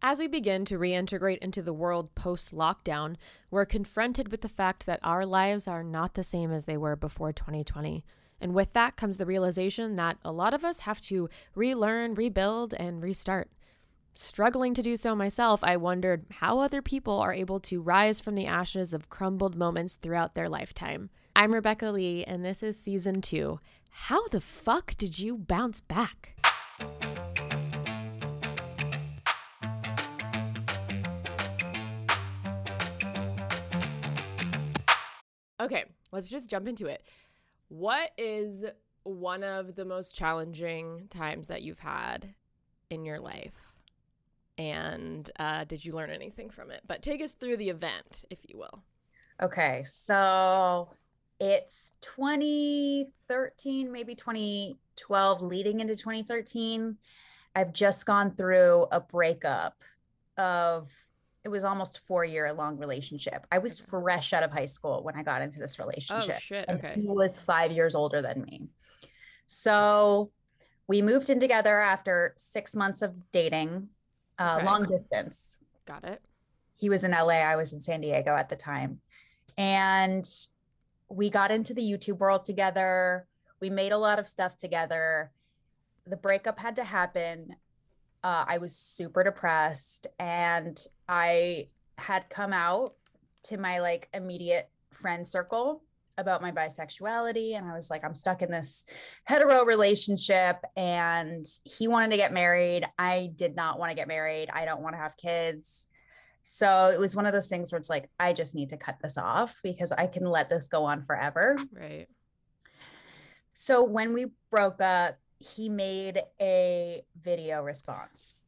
As we begin to reintegrate into the world post lockdown, we're confronted with the fact that our lives are not the same as they were before 2020. And with that comes the realization that a lot of us have to relearn, rebuild, and restart. Struggling to do so myself, I wondered how other people are able to rise from the ashes of crumbled moments throughout their lifetime. I'm Rebecca Lee, and this is season two. How the fuck did you bounce back? Okay, let's just jump into it. What is one of the most challenging times that you've had in your life? And uh, did you learn anything from it? But take us through the event, if you will. Okay, so it's 2013, maybe 2012, leading into 2013. I've just gone through a breakup of it was almost four year long relationship. I was okay. fresh out of high school when I got into this relationship. Oh shit. Okay. he was five years older than me. So we moved in together after six months of dating, uh, okay. long distance. Got it. He was in LA. I was in San Diego at the time. And we got into the YouTube world together. We made a lot of stuff together. The breakup had to happen. Uh, I was super depressed and I had come out to my like immediate friend circle about my bisexuality and I was like I'm stuck in this hetero relationship and he wanted to get married. I did not want to get married. I don't want to have kids. So it was one of those things where it's like I just need to cut this off because I can let this go on forever. Right. So when we broke up, he made a video response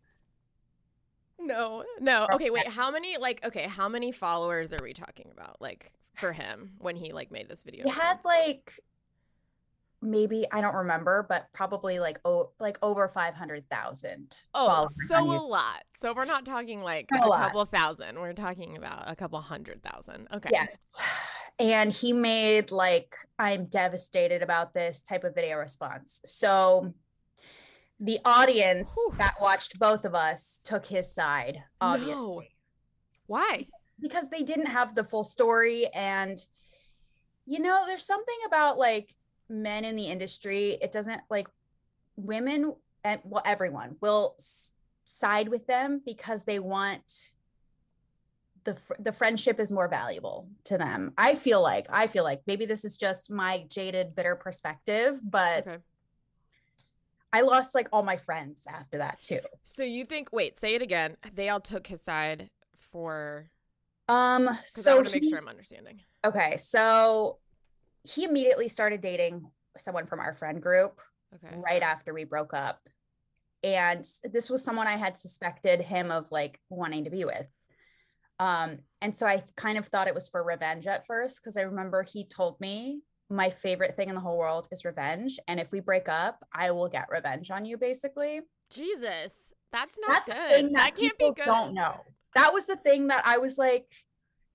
no, no. Okay, wait. How many like okay, how many followers are we talking about? Like for him when he like made this video? He had like maybe I don't remember, but probably like oh like over five hundred thousand. Oh, so a lot. So we're not talking like a, a couple thousand. We're talking about a couple hundred thousand. Okay. Yes. And he made like I'm devastated about this type of video response. So the audience Whew. that watched both of us took his side obviously no. why because they didn't have the full story and you know there's something about like men in the industry it doesn't like women and well everyone will s- side with them because they want the the friendship is more valuable to them. I feel like I feel like maybe this is just my jaded bitter perspective, but okay. I lost like all my friends after that too. So you think? Wait, say it again. They all took his side for. Um. So I want to make sure I'm understanding. Okay, so he immediately started dating someone from our friend group. Okay. Right after we broke up, and this was someone I had suspected him of like wanting to be with. Um, and so I kind of thought it was for revenge at first because I remember he told me my favorite thing in the whole world is revenge. And if we break up, I will get revenge on you, basically. Jesus, that's not that's good. That, that can't be good. Don't know. That was the thing that I was like,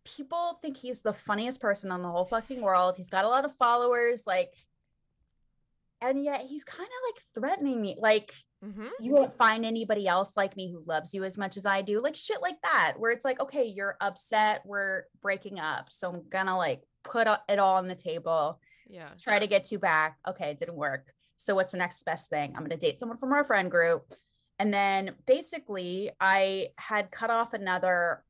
people think he's the funniest person on the whole fucking world. He's got a lot of followers, like, and yet he's kind of like threatening me. Like, mm-hmm. you won't find anybody else like me who loves you as much as I do. Like shit like that, where it's like, okay, you're upset, we're breaking up. So I'm gonna like put it all on the table yeah. Try to get you back. Okay, it didn't work. So what's the next best thing? I'm going to date someone from our friend group. And then basically, I had cut off another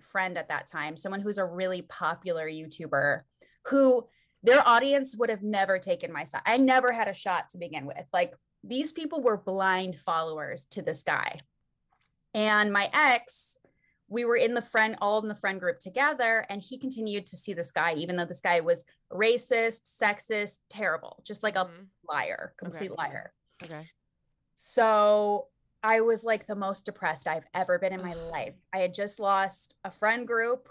friend at that time, someone who's a really popular YouTuber who their audience would have never taken my side. I never had a shot to begin with. Like these people were blind followers to this guy. And my ex we were in the friend all in the friend group together and he continued to see this guy even though this guy was racist sexist terrible just like mm-hmm. a liar complete okay. liar. Okay. So i was like the most depressed i've ever been in my life. I had just lost a friend group.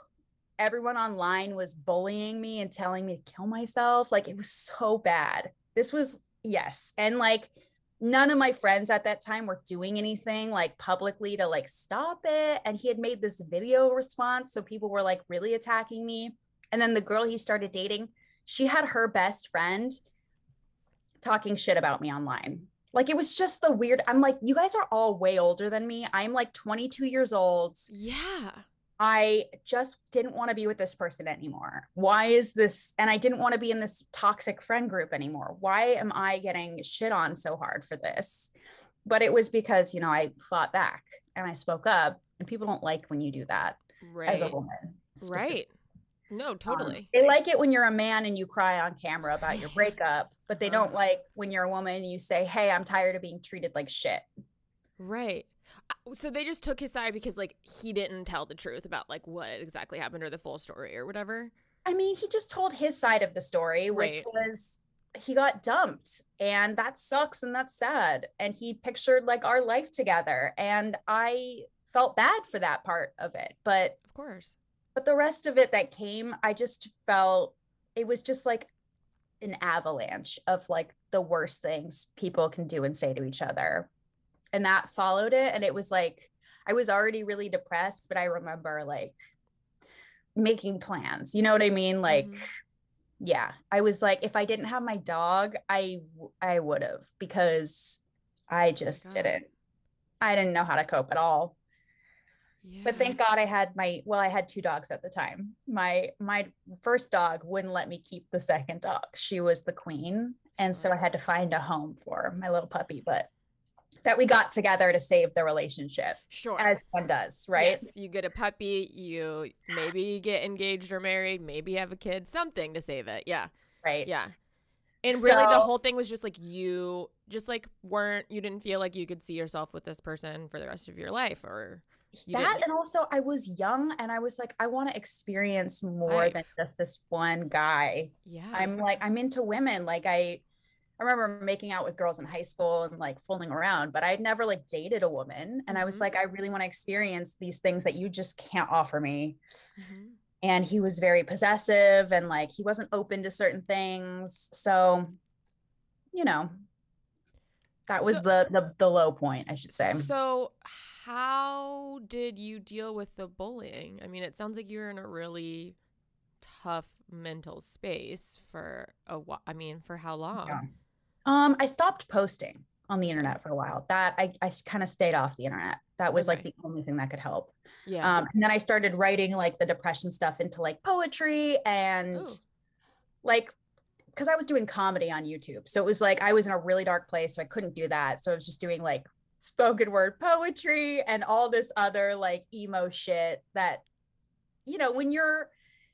Everyone online was bullying me and telling me to kill myself. Like it was so bad. This was yes. And like none of my friends at that time were doing anything like publicly to like stop it and he had made this video response so people were like really attacking me. And then the girl he started dating she had her best friend talking shit about me online. Like it was just the weird i'm like you guys are all way older than me. I'm like 22 years old. Yeah. I just didn't want to be with this person anymore why is this and i didn't want to be in this toxic friend group anymore why am i getting shit on so hard for this but it was because you know i fought back and i spoke up and people don't like when you do that Right. as a woman. Right. No, Um, totally. they like it when you're a man and you cry on camera about your breakup, but they don't like when you're a woman and you say, "Hey, I'm tired of being treated like shit." Right. So they just took his side because like he didn't tell the truth about like what exactly happened or the full story or whatever. I mean, he just told his side of the story, which Right. was he got dumped and that sucks and that's sad. And he pictured like our life together and I felt bad for that part of it. But Of course. but the rest of it that came, I just felt it was just like an avalanche of like the worst things people can do and say to each other. And that followed it. And it was like, I was already really depressed, but I remember like making plans. You know what I mean? Like, Mhm. yeah, I was like, if I didn't have my dog, i i would have because I just God. didn't. I didn't know how to cope at all Yeah. but thank god i had my well i had two dogs at the time my my first dog wouldn't let me keep the second dog she was the queen and so i had to find a home for my little puppy but that we got together to save the relationship Sure. as one does right Yes, you get a puppy, you maybe get engaged or married, maybe have a kid, something to save it. Yeah. right Yeah. And really the whole thing was just like you just like weren't you didn't feel like you could see yourself with this person for the rest of your life or that didn't- and also i was young and i was like i want to experience more Life. than just this one guy yeah. I'm like I'm into women. Like I I remember making out with girls in high school and like fooling around, but I'd never like dated a woman. And I was like, I really want to experience these things that you just can't offer me. Mhm. And he was very possessive and like he wasn't open to certain things. So, you know, that was So- the, the the low point, I should say. So, how did you deal with the bullying? I mean, it sounds like you're in a really tough mental space for a while. I mean, for how long? Yeah. Um, I stopped posting on the internet for a while. That I, I kind of stayed off the internet. That was like the only thing that could help. Yeah. Um, and then I started writing like the depression stuff into like poetry and Ooh. like because I was doing comedy on YouTube. So it was like I was in a really dark place. So I couldn't do that. So I was just doing like spoken word poetry and all this other like emo shit that, you know, when you're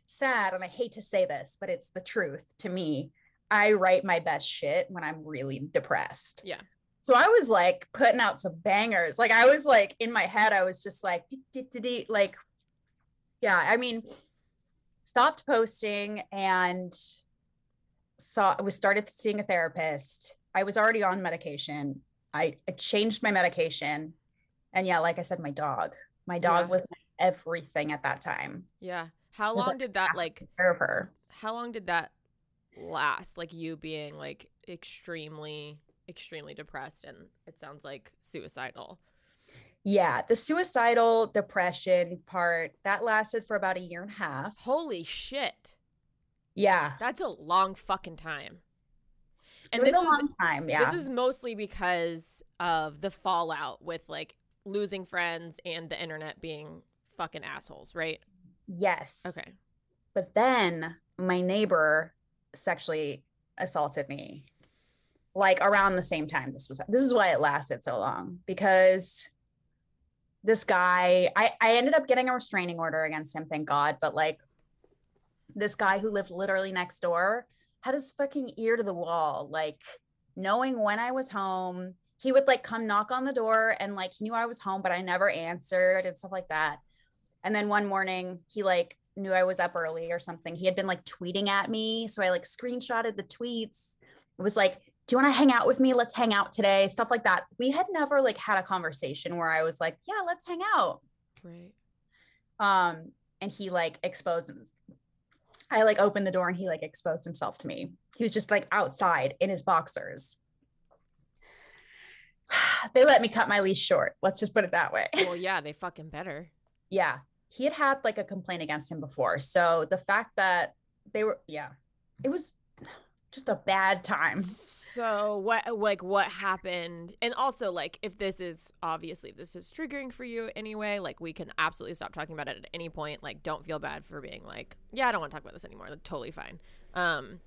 sad, and I hate to say this, but it's the truth to me, I write my best shit when I'm really depressed. Yeah. So I was like putting out some bangers. Like I was like in my head, I was just like, like, yeah, I mean, stopped posting and saw I was started seeing a therapist. I was already on medication. I, I changed my medication. And yeah, like I said, my dog. My dog Yeah. was everything at that time. Yeah. How long like, did that like Care of her. how long did that last? Like you being like extremely extremely depressed and it sounds like suicidal. Yeah, the suicidal depression part that lasted for about a year and a half. Holy shit. Yeah. That's a long fucking time. It And was this a was long time. Yeah. this is mostly because of the fallout with like losing friends and the internet being fucking assholes, right? yes. Okay. But then my neighbor sexually assaulted me like around the same time this was this is why it lasted so long because this guy I I ended up getting a restraining order against him thank god but like this guy who lived literally next door had his fucking ear to the wall like knowing when I was home he would like come knock on the door and like he knew I was home but I never answered and stuff like that. And then one morning he like knew I was up early or something. He had been like tweeting at me. So I like screenshotted the tweets. It was like, do you want to hang out with me? Let's hang out today. Stuff like that. We had never like had a conversation where I was like, yeah, let's hang out. Right. Um, and he like exposed him. I like opened the door and he like exposed himself to me. He was just like outside in his boxers. they let me cut my leash short. Let's just put it that way. Well, yeah, they fucking better. yeah he had had like a complaint against him before so the fact that they were yeah it was just a bad time. So what like what happened? And also like if this is obviously if this is triggering for you anyway, like we can absolutely stop talking about it at any point. Like don't feel bad for being like, yeah, I don't want to talk about this anymore. That's totally fine. Um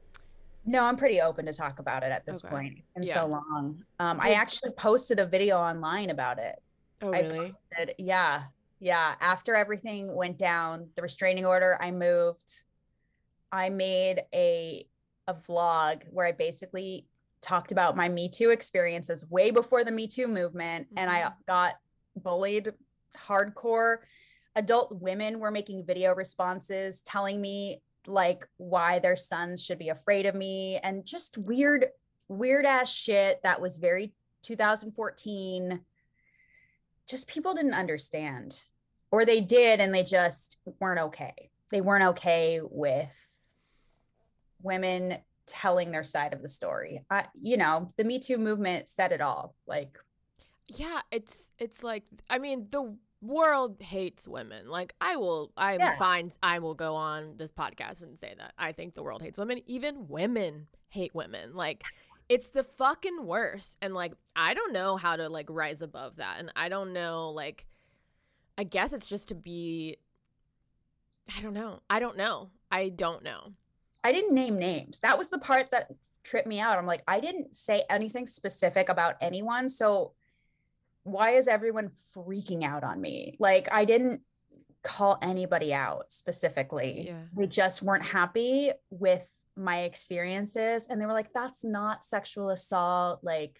no, I'm pretty open to talk about it at this okay. point. And yeah. so long. Um, I actually posted a video online about it. Oh, really? Posted, yeah, yeah. After everything went down, the restraining order, I moved. I made a a vlog where I basically talked about my Me Too experiences way before the Me Too movement, mm-hmm. and I mm-hmm. got bullied hardcore. Adult women were making video responses telling me like why their sons should be afraid of me and just weird weird ass shit that was very 2014 just people didn't understand or they did and they just weren't okay they weren't okay with women telling their side of the story I, you know the me too movement said it all like yeah it's it's like i mean the world hates women. Like I will I'm yeah. fine I will go on this podcast and say that. I think the world hates women. Even women hate women. Like it's the fucking worst. And like I don't know how to like rise above that. And I don't know like I guess it's just to be I don't know. I don't know. I don't know. I didn't name names. That was the part that tripped me out. I'm like, I didn't say anything specific about anyone. So why is everyone freaking out on me? Like, I didn't call anybody out specifically. Yeah. They just weren't happy with my experiences. And they were like, that's not sexual assault. Like,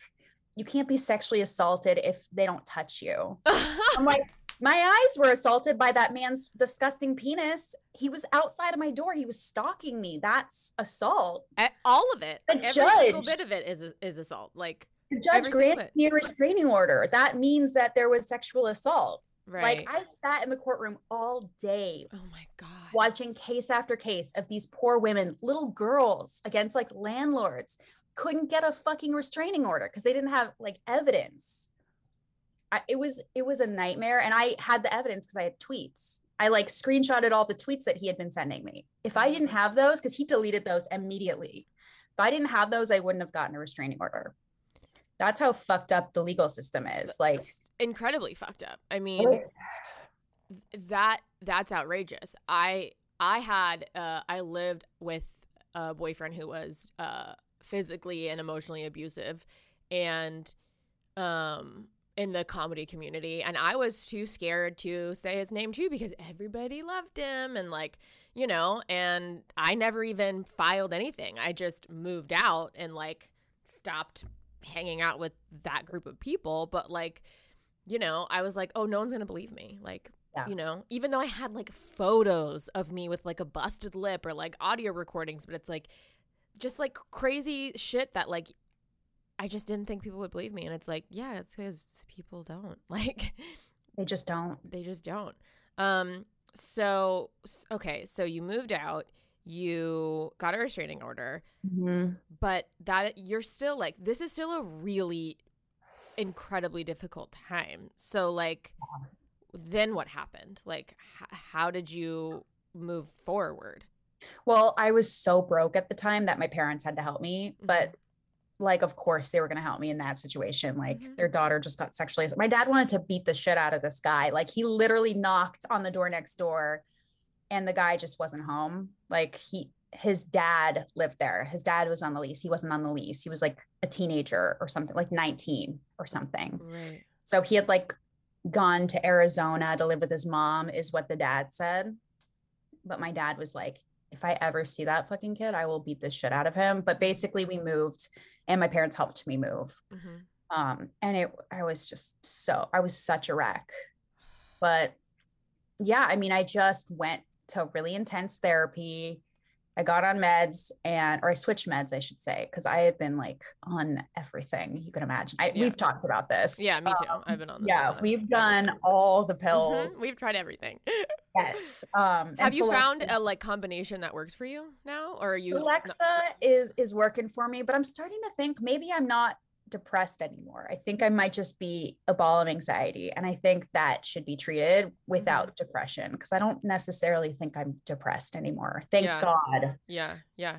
you can't be sexually assaulted if they don't touch you. I'm like, my eyes were assaulted by that man's disgusting penis. He was outside of my door. He was stalking me. That's assault. All of it. A Every judge, single bit of it is is assault. Like the judge granted me a restraining order. That means that there was sexual assault. Right. Like I sat in the courtroom all day. Oh my God. Watching case after case of these poor women, little girls against like landlords, couldn't get a fucking restraining order because they didn't have like evidence. I, it was it was a nightmare. And I had the evidence because I had tweets. I like screenshotted all the tweets that he had been sending me. If I didn't have those, because he deleted those immediately. If I didn't have those, I wouldn't have gotten a restraining order that's how fucked up the legal system is like incredibly fucked up i mean that that's outrageous i i had uh i lived with a boyfriend who was uh physically and emotionally abusive and um in the comedy community and i was too scared to say his name too because everybody loved him and like you know and i never even filed anything i just moved out and like stopped hanging out with that group of people, but like, you know, I was like, oh, no one's gonna believe me. Like, yeah. you know, even though I had like photos of me with like a busted lip or like audio recordings, but it's like just like crazy shit that like I just didn't think people would believe me. And it's like, yeah, it's because people don't. Like they just don't. They just don't. Um, so okay, so you moved out you got a restraining order mm-hmm. but that you're still like this is still a really incredibly difficult time so like then what happened like h- how did you move forward well i was so broke at the time that my parents had to help me mm-hmm. but like of course they were going to help me in that situation like mm-hmm. their daughter just got sexually my dad wanted to beat the shit out of this guy like he literally knocked on the door next door and the guy just wasn't home. Like he his dad lived there. His dad was on the lease. He wasn't on the lease. He was like a teenager or something, like 19 or something. Right. So he had like gone to Arizona to live with his mom, is what the dad said. But my dad was like, if I ever see that fucking kid, I will beat the shit out of him. But basically, we moved and my parents helped me move. Mm-hmm. Um, and it, I was just so, I was such a wreck. But yeah, I mean, I just went to really intense therapy. I got on meds and, or I switched meds, I should say, because I had been like on everything you can imagine. I, yeah. We've talked about this. Yeah, me too. Um, I've been on. yeah, we've done all the mm-hmm. pills. Mm-hmm. We've tried everything. yes. Um, Have you found a like combination that works for you now, or are you? Alexa not- is is working for me, but I'm starting to think maybe I'm not depressed anymore. I think I might just be a ball of anxiety. And I think that should be treated without mm-hmm. depression because I don't necessarily think I'm depressed anymore. Thank yeah. God. Yeah. Yeah.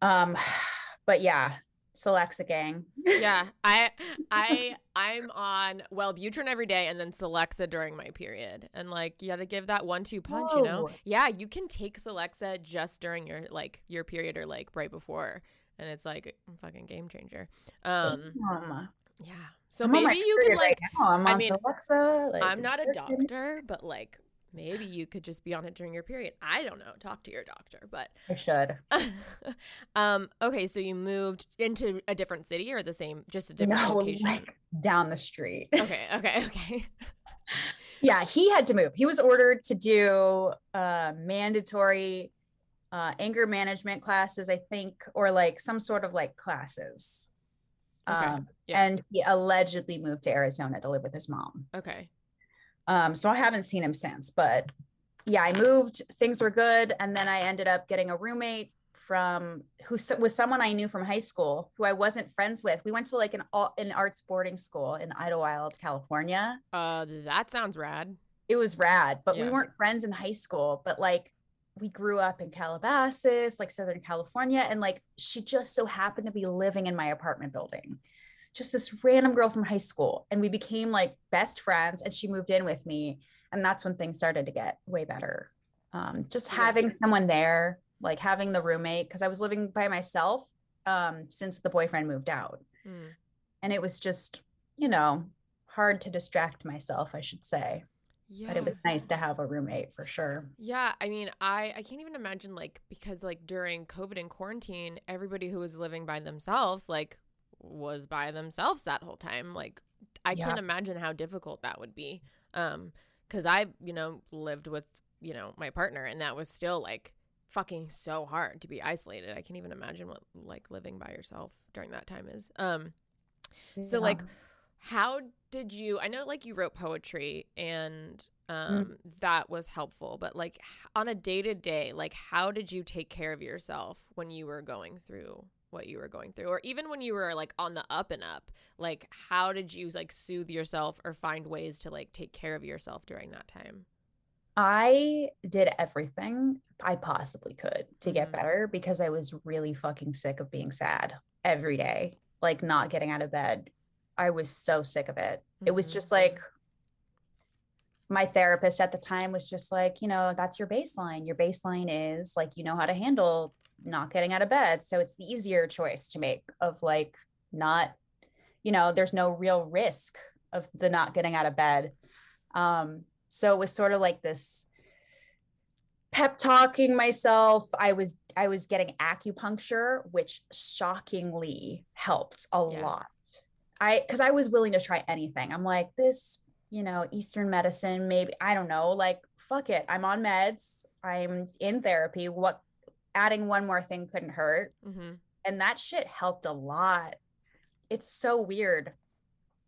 Um, but yeah, Celexa gang. yeah, I I I'm on Wellbutrin every day and then Celexa during my period. And like you got to give that one two punch, Whoa. you know? Yeah, you can take Celexa just during your like your period or like right before and it's like a fucking game changer. Um Yeah. So I'm maybe you could like right i mean, Alexa. Like, I'm not a doctor, but like maybe you could just be on it during your period. I don't know. Talk to your doctor, but I should. um. Okay, so you moved into a different city or the same, just a different no, location? Like down the street. Okay. Okay. Okay. yeah, he had to move. He was ordered to do uh, mandatory uh, anger management classes, I think, or like some sort of like classes. Okay. Um, yeah. And he allegedly moved to Arizona to live with his mom. Okay. Um, so I haven't seen him since, but yeah, I moved, things were good. And then I ended up getting a roommate from who was someone I knew from high school who I wasn't friends with. We went to like an an arts boarding school in Idyllwild, California. Uh, that sounds rad. It was rad, but yeah. we weren't friends in high school. But like, we grew up in Calabasas, like Southern California, and like she just so happened to be living in my apartment building. Just this random girl from high school and we became like best friends and she moved in with me and that's when things started to get way better. Um, just having someone there like having the roommate because i was living by myself um, since the boyfriend moved out. Mm. and it was just you know hard to distract myself i should say yeah. but it was nice to have a roommate for sure yeah i mean i i can't even imagine like because like during covid and quarantine everybody who was living by themselves like was by themselves that whole time. Like I yeah. can't imagine how difficult that would be. Um cuz I, you know, lived with, you know, my partner and that was still like fucking so hard to be isolated. I can't even imagine what like living by yourself during that time is. Um so yeah. like how did you I know like you wrote poetry and um mm. that was helpful, but like on a day-to-day, like how did you take care of yourself when you were going through what you were going through or even when you were like on the up and up like how did you like soothe yourself or find ways to like take care of yourself during that time i did everything i possibly could to get mm-hmm. better because i was really fucking sick of being sad every day like not getting out of bed i was so sick of it mm-hmm. it was just mm-hmm. like my therapist at the time was just like, you know, that's your baseline. Your baseline is like, you know how to handle not getting out of bed. So it's the easier choice to make of like not, you know, there's no real risk of the not getting out of bed. Um, so it was sort of like this pep talking myself. I was I was getting acupuncture, which shockingly helped a yeah. lot. I because I was willing to try anything. I'm like, this, you know, Eastern medicine, maybe, I don't know, like fuck it. I'm on meds. I'm in therapy. What adding one more thing couldn't hurt. Mm-hmm. And that shit helped a lot. It's so weird.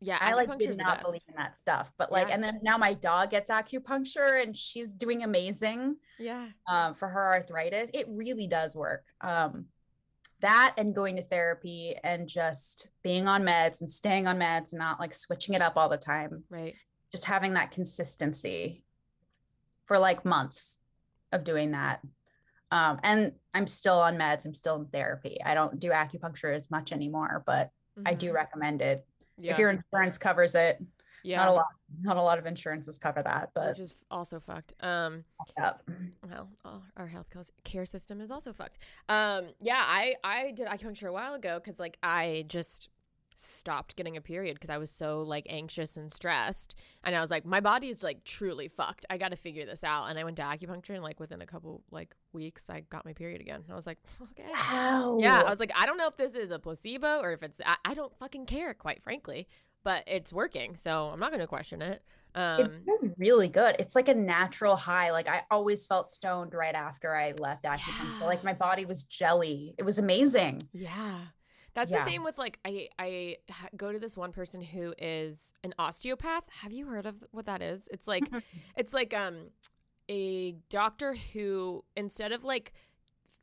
Yeah, I like did not believe in that stuff, but like, yeah. and then now my dog gets acupuncture and she's doing amazing. Yeah, um, for her arthritis, it really does work. Um, that and going to therapy and just being on meds and staying on meds and not like switching it up all the time. Right. Just having that consistency for like months of doing that um, and I'm still on meds. I'm still in therapy. I don't do acupuncture as much anymore, but mm-hmm. I do mm-hmm. recommend it. Yeah. If your insurance covers it, yeah. not a lot, not a lot of insurances cover that, but which is also fucked. Um, yep. well, our health care system is also fucked. Um, yeah, I I did acupuncture a while ago because like I just stopped getting a period because I was so like anxious and stressed. And I was like, my body is like truly fucked. I got to figure this out. And I went to acupuncture and like within a couple like weeks, I got my period again. I was like, okay. Wow. Yeah. I was like, I don't know if this is a placebo or if it's, I, I don't fucking care, quite frankly, but it's working. So I'm not going to question it. Um, it was really good. It's like a natural high. Like I always felt stoned right after I left acupuncture. Yeah. Like my body was jelly. It was amazing. Yeah. That's yeah. the same with like I I go to this one person who is an osteopath. Have you heard of what that is? It's like it's like um a doctor who instead of like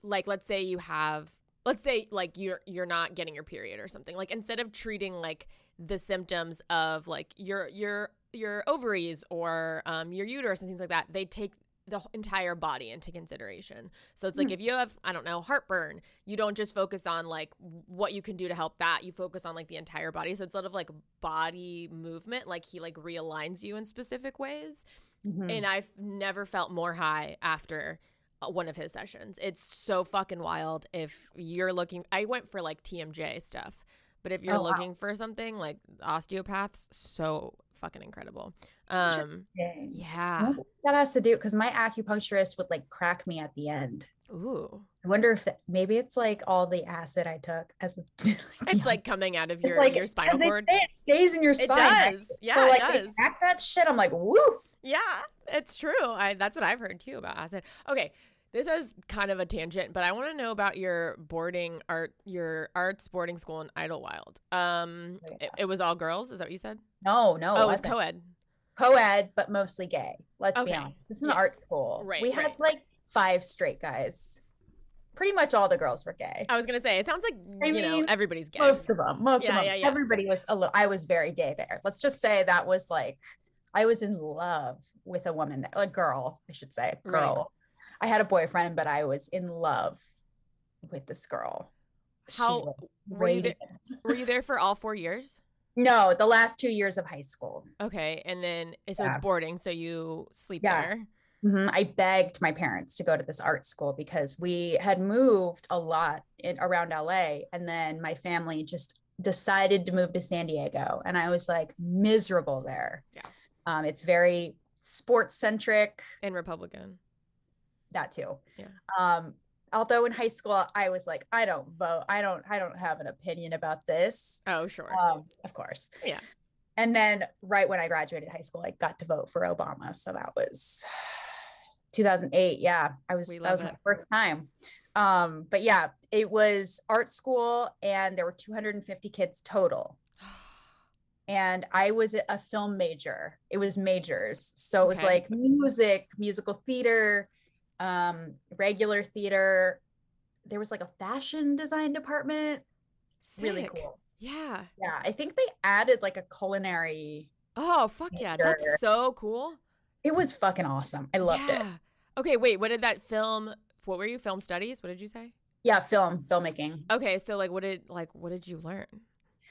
like let's say you have let's say like you're you're not getting your period or something. Like instead of treating like the symptoms of like your your your ovaries or um your uterus and things like that, they take the entire body into consideration. So it's like mm. if you have, I don't know, heartburn, you don't just focus on like what you can do to help that. You focus on like the entire body. So it's instead of like body movement, like he like realigns you in specific ways. Mm-hmm. And I've never felt more high after one of his sessions. It's so fucking wild. If you're looking, I went for like TMJ stuff, but if you're oh, looking wow. for something like osteopaths, so fucking incredible. Um, yeah, that has to do because my acupuncturist would like crack me at the end. Ooh. I wonder if that, maybe it's like all the acid I took as a, it's like coming out of your like, your spinal cord. It, it stays in your spine. It does. Yeah, so, like, it does. Crack that shit. I'm like, woo. Yeah, it's true. I that's what I've heard too about acid. Okay, this is kind of a tangent, but I want to know about your boarding art, your arts boarding school in Idyllwild. Um, oh, yeah. it, it, was all girls. Is that what you said? No, no, oh, it was co-ed. Co-ed, but mostly gay. Let's okay. be honest. This is an yeah. art school. Right. We right. had like five straight guys. Pretty much all the girls were gay. I was gonna say it sounds like I you mean, know everybody's gay. Most of them. Most yeah, of them. Everybody was a little. I was very gay there. Let's just say that was like I was in love with a woman, a girl, I should say, girl. Right I had a boyfriend, but I was in love with this girl. How were you, there, were you there for all four years? No, the last two years of high school. Okay. And then, so yeah. it's boarding. So you sleep yeah. there. Mm-hmm. I begged my parents to go to this art school because we had moved a lot in, around LA. And then my family just decided to move to San Diego. And I was like miserable there. Yeah. Um, it's very sports centric and Republican that too. Yeah. Um, although in high school I was like, I don't vote. I don't I don't have an opinion about this. Oh, sure. Um, of course. Yeah. And then right when I graduated high school, I got to vote for Obama. So that was 2008. Yeah. I was that was it. my first time. Um, but yeah, it was art school and there were 250 kids total. and I was a film major. It was majors. So it was like music, musical theater, um, regular theater. There was like a fashion design department. Sick. Really cool. Yeah. Yeah. I think they added like a culinary. Oh, fuck yeah. That's so cool. It was fucking awesome. I loved yeah. it. Okay, wait. What did that film? What were you? Film studies? What did you say? Yeah, film, filmmaking. Okay, so like, what did like, what did you learn?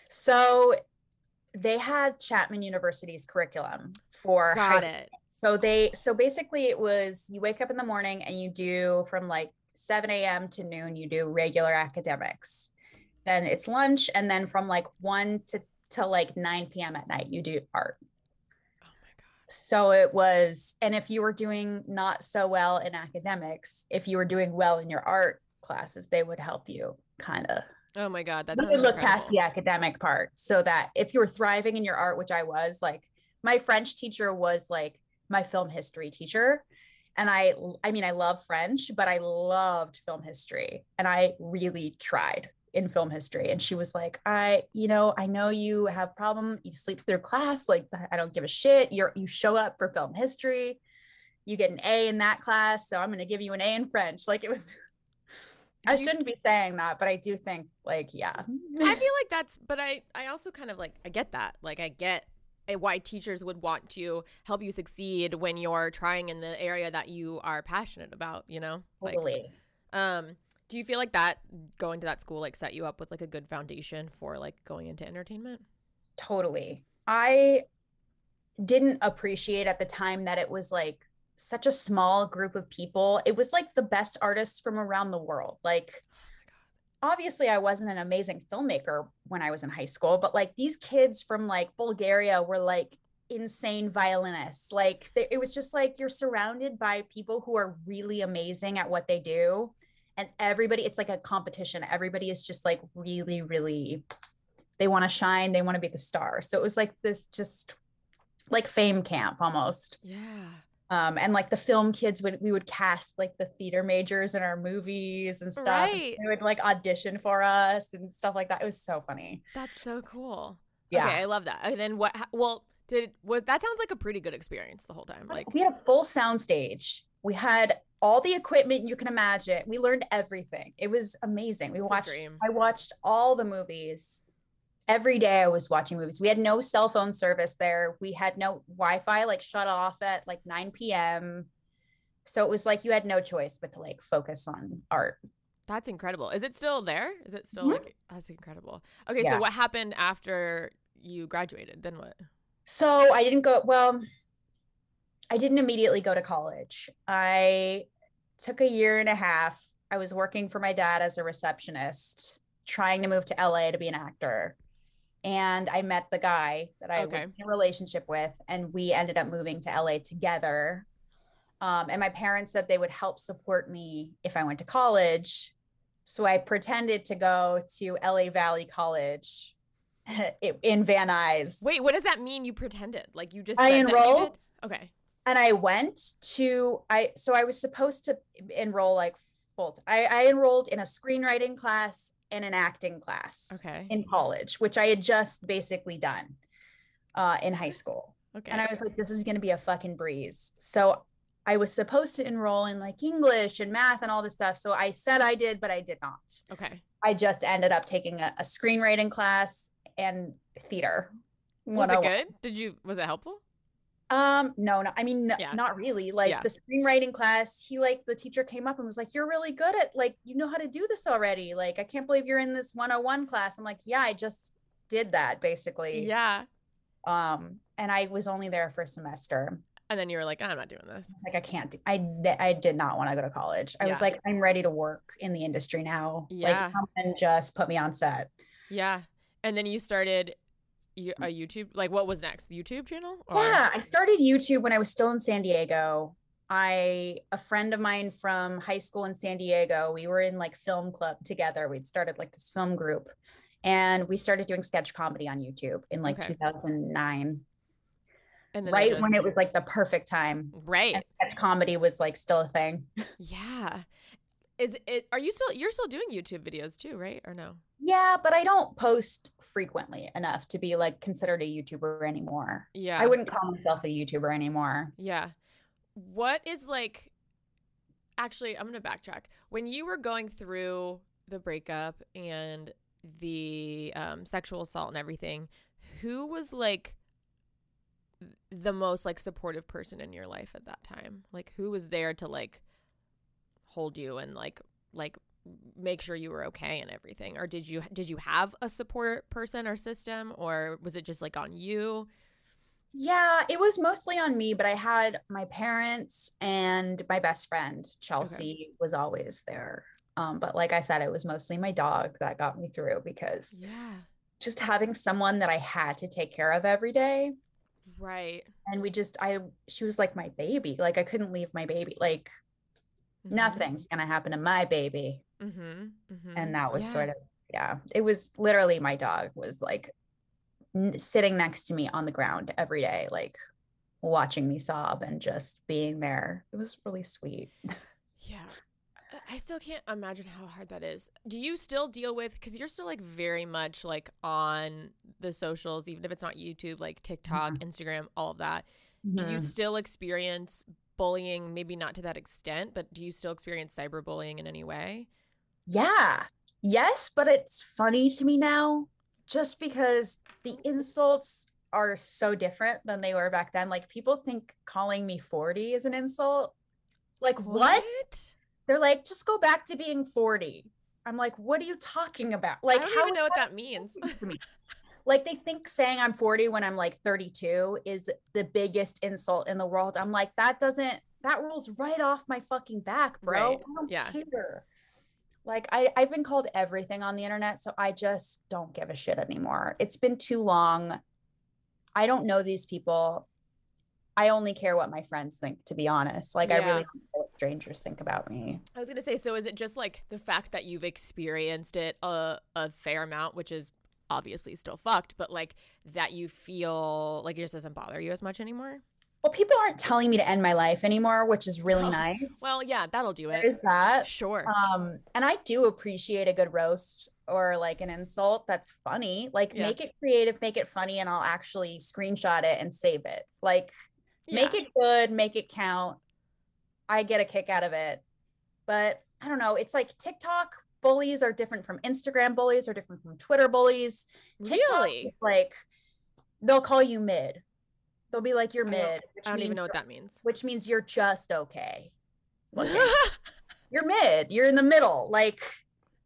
So, they had Chapman University's curriculum for Got it. So they so basically it was you wake up in the morning and you do from like 7 a.m. to noon, you do regular academics. Then it's lunch, and then from like 1 to, to like 9 p.m. at night, you do art. Oh my God. So it was, and if you were doing not so well in academics, if you were doing well in your art classes, they would help you kind of Oh my God. That's really look past the academic part so that if you were thriving in your art, which I was, like my French teacher was like my film history teacher. And i i mean i love french but i loved film history. And i really tried in film history. And she was like i you know i know you have problem you sleep through class like i don't give a shit. You're you show up for film history. You get an a in that class so i'm going to give you an a in french. Like it was I shouldn't be saying that, but I do think like yeah. I feel like that's but I I also kind of like I get that. Like I get why teachers would want to help you succeed when you're trying in the area that you are passionate about, you know? Totally. Like, um, do you feel like that going to that school like set you up with like a good foundation for like going into entertainment? Totally. I didn't appreciate at the time that it was like such a small group of people. It was like the best artists from around the world. Like obviously I wasn't an amazing filmmaker when I was in high school, but like these kids from like Bulgaria were like insane violinists. Like they, it was just like you're surrounded by people who are really amazing at what they do. And everybody, it's like a competition. Everybody is just like really, really, they want to shine. They want to be the star. So it was like this just like fame camp almost. Yeah. Um, and like the film kids would we would cast like the theater majors in our movies and stuff. Right. And they would like audition for us and stuff like that. It was so funny. That's so cool. Yeah, okay, I love that. And then what? Well, did what? That sounds like a pretty good experience the whole time. Like we had a full sound stage. We had all the equipment you can imagine. We learned everything. It was amazing. We it's watched. I watched all the movies every day I was watching movies. We had no cell phone service there. We had no Wi-Fi, like shut off at like 9 p.m. So it was like you had no choice but to like focus on art. That's incredible. Is it still there? Is it still Mhm. like that's incredible. Okay, Yeah. so what happened after you graduated? Then what? So I didn't go, well, I didn't immediately go to college. I took a year and a half. I was working for my dad as a receptionist, trying to move to LA to be an actor. And I met the guy that I Okay. was in a relationship with, and we ended up moving to LA together. Um, and my parents said they would help support me if I went to college. So I pretended to go to LA Valley College in Van Nuys. Wait, what does that mean? You pretended like you just I said that you enrolled Okay. and I went to I so I was supposed to enroll like full I, I enrolled in a screenwriting class and an acting class Okay. in college, which I had just basically done uh, in high school. Okay. And I was like, this is gonna be a fucking breeze. So I was supposed to enroll in like English and math and all this stuff. So I said I did, but I did not. okay. I just ended up taking a, a screenwriting class and theater. Was it good? Did you was it helpful? Um, no, no, I mean, Yeah. not really. Like Yeah. the screenwriting class, he like the teacher came up and was like, You're really good at like, you know how to do this already. Like, I can't believe you're in this 101 class. I'm like, Yeah, I just did that basically. Yeah. Um, and I was only there for a semester. And then you were like, I'm not doing this. Like, I can't do, I did not want to go to college. I Yeah. was like, I'm ready to work in the industry now. Like, someone just put me on set. Yeah. And then you started a YouTube. Like, what was next? The YouTube channel? Or- Yeah, I started YouTube when I was still in San Diego. I a friend of mine from high school in San Diego, we were in like film club together. We'd started like this film group and we started doing sketch comedy on YouTube in like Okay. 2009, And then right when just- it was like the perfect time. right. And sketch comedy was like still a thing. Yeah. Is it? Are you still? You're still doing YouTube videos too, right? Or no? Yeah, but I don't post frequently enough to be like considered a YouTuber anymore. Yeah. I wouldn't call myself a YouTuber anymore. Yeah. What is like actually I'm going to backtrack. When you were going through the breakup and the um sexual assault and everything, who was like the most like supportive person in your life at that time? Like who was there to like hold you and like like make sure you were okay and everything? Or did you did you have a support person or system or was it just like on you? Yeah, it was mostly on me, but I had my parents and my best friend, Chelsea, was always there. Um, but like I said, it was mostly my dog that got me through because Yeah. just having someone that I had to take care of every day. Right. And we just, I, she was like my baby. Like I couldn't leave my baby. Like nothing's gonna happen to my baby. Mm-hmm. mm-hmm. And that was yeah. sort of, yeah, it was literally my dog was like n- sitting next to me on the ground every day, like watching me sob and just being there. It was really sweet. Yeah. I- still can't imagine how hard that is. Do you still deal with because you're still like very much like on the socials, even if it's not YouTube, like TikTok, Instagram, all of that. Do you Mhm. still experience bullying? Maybe not to that extent, but do you still experience cyberbullying in any way? Yeah. Yes, but it's funny to me now just because the insults are so different than they were back then. Like people think calling me 40 is an insult. Like what? They're like, just go back to being 40. I'm like, what are you talking about? Like I don't how even know what that means. me. Like they think saying I'm 40 when I'm like 32 is the biggest insult in the world. I'm like, that doesn't that rolls right off my fucking back, bro. Right. I don't Yeah. care. Like I, I've been called everything on the internet, so I just don't give a shit anymore. It's been too long. I don't know these people. I only care what my friends think, to be honest. Like I really don't care what strangers think about me. I was gonna say, so is it just like the fact that you've experienced it a a fair amount, which is obviously still fucked, but like that you feel like it just doesn't bother you as much anymore? Well, people aren't telling me to end my life anymore, which is really Oh, nice. Well, yeah, that'll do it. is that. Sure. Um, and I do appreciate a good roast or like an insult that's funny. Like Yeah. make it creative, make it funny, and I'll actually screenshot it and save it. Like make it good, make it count. I get a kick out of it. But I don't know. It's like TikTok bullies are different from Instagram bullies, are different from Twitter bullies. TikTok Really? is like they'll call you mid. They'll be like you're I don't- mid. Which I don't even know what that means. Which means you're just okay. you're mid. You're in the middle. Like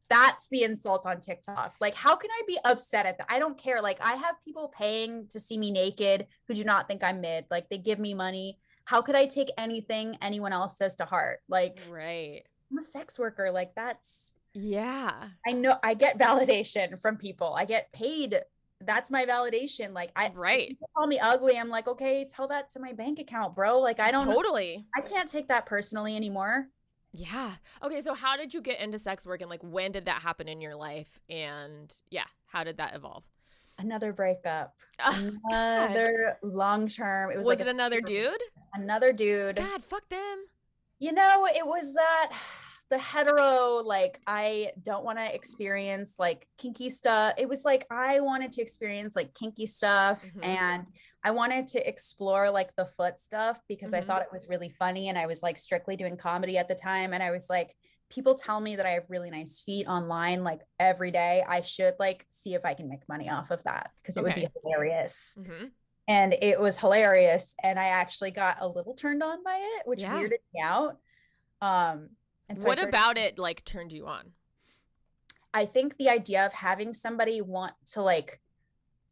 that's the insult on TikTok. Like, how can I be upset at that? I don't care. Like, I have people paying to see me naked who do not think I'm mid. Like, they give me money. How could I take anything anyone else says to heart? Like, right. I'm a sex worker. Like, that's yeah. I know I get validation from people. I get paid. That's my validation. Like I right. call me ugly. I'm like, okay, tell that to my bank account, bro. Like I don't totally. I can't take that personally anymore. Yeah. Okay. So how did you get into sex work and like when did that happen in your life? And yeah, how did that evolve? Another breakup. Oh, another long term. It was, was like it another dude? Another dude. God, fuck them. You know, it was that the hetero like i don't want to experience like kinky stuff it was like i wanted to experience like kinky stuff mm-hmm. and i wanted to explore like the foot stuff because mm-hmm. i thought it was really funny and i was like strictly doing comedy at the time and i was like people tell me that i have really nice feet online like every day i should like see if i can make money off of that because it okay. would be hilarious mm-hmm. and it was hilarious and i actually got a little turned on by it which yeah. weirded me out um and so what started, about it like turned you on? I think the idea of having somebody want to like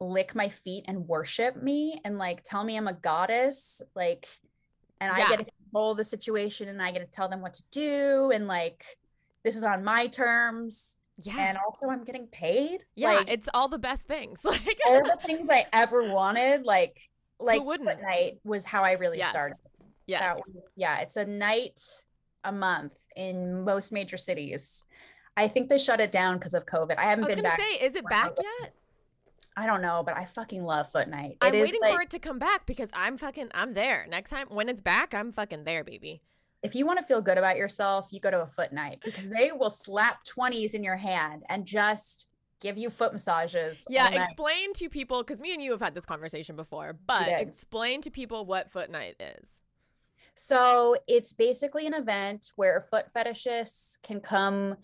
lick my feet and worship me and like tell me I'm a goddess, like, and yeah. I get to control the situation and I get to tell them what to do and like this is on my terms. Yeah. And also I'm getting paid. Yeah, like, it's all the best things. Like all the things I ever wanted, like like night was how I really yes. started. Yes. Was, yeah, it's a night a month in most major cities. I think they shut it down because of COVID. I haven't I been back. Say, is it back yet? I don't know, but I fucking love Foot Night. I'm waiting like, for it to come back because I'm fucking I'm there. Next time when it's back, I'm fucking there, baby. If you want to feel good about yourself, you go to a Foot Night because they will slap 20s in your hand and just give you foot massages. Yeah, explain to people because me and you have had this conversation before, but explain to people what Foot Night is. So it's basically an event where foot fetishists can come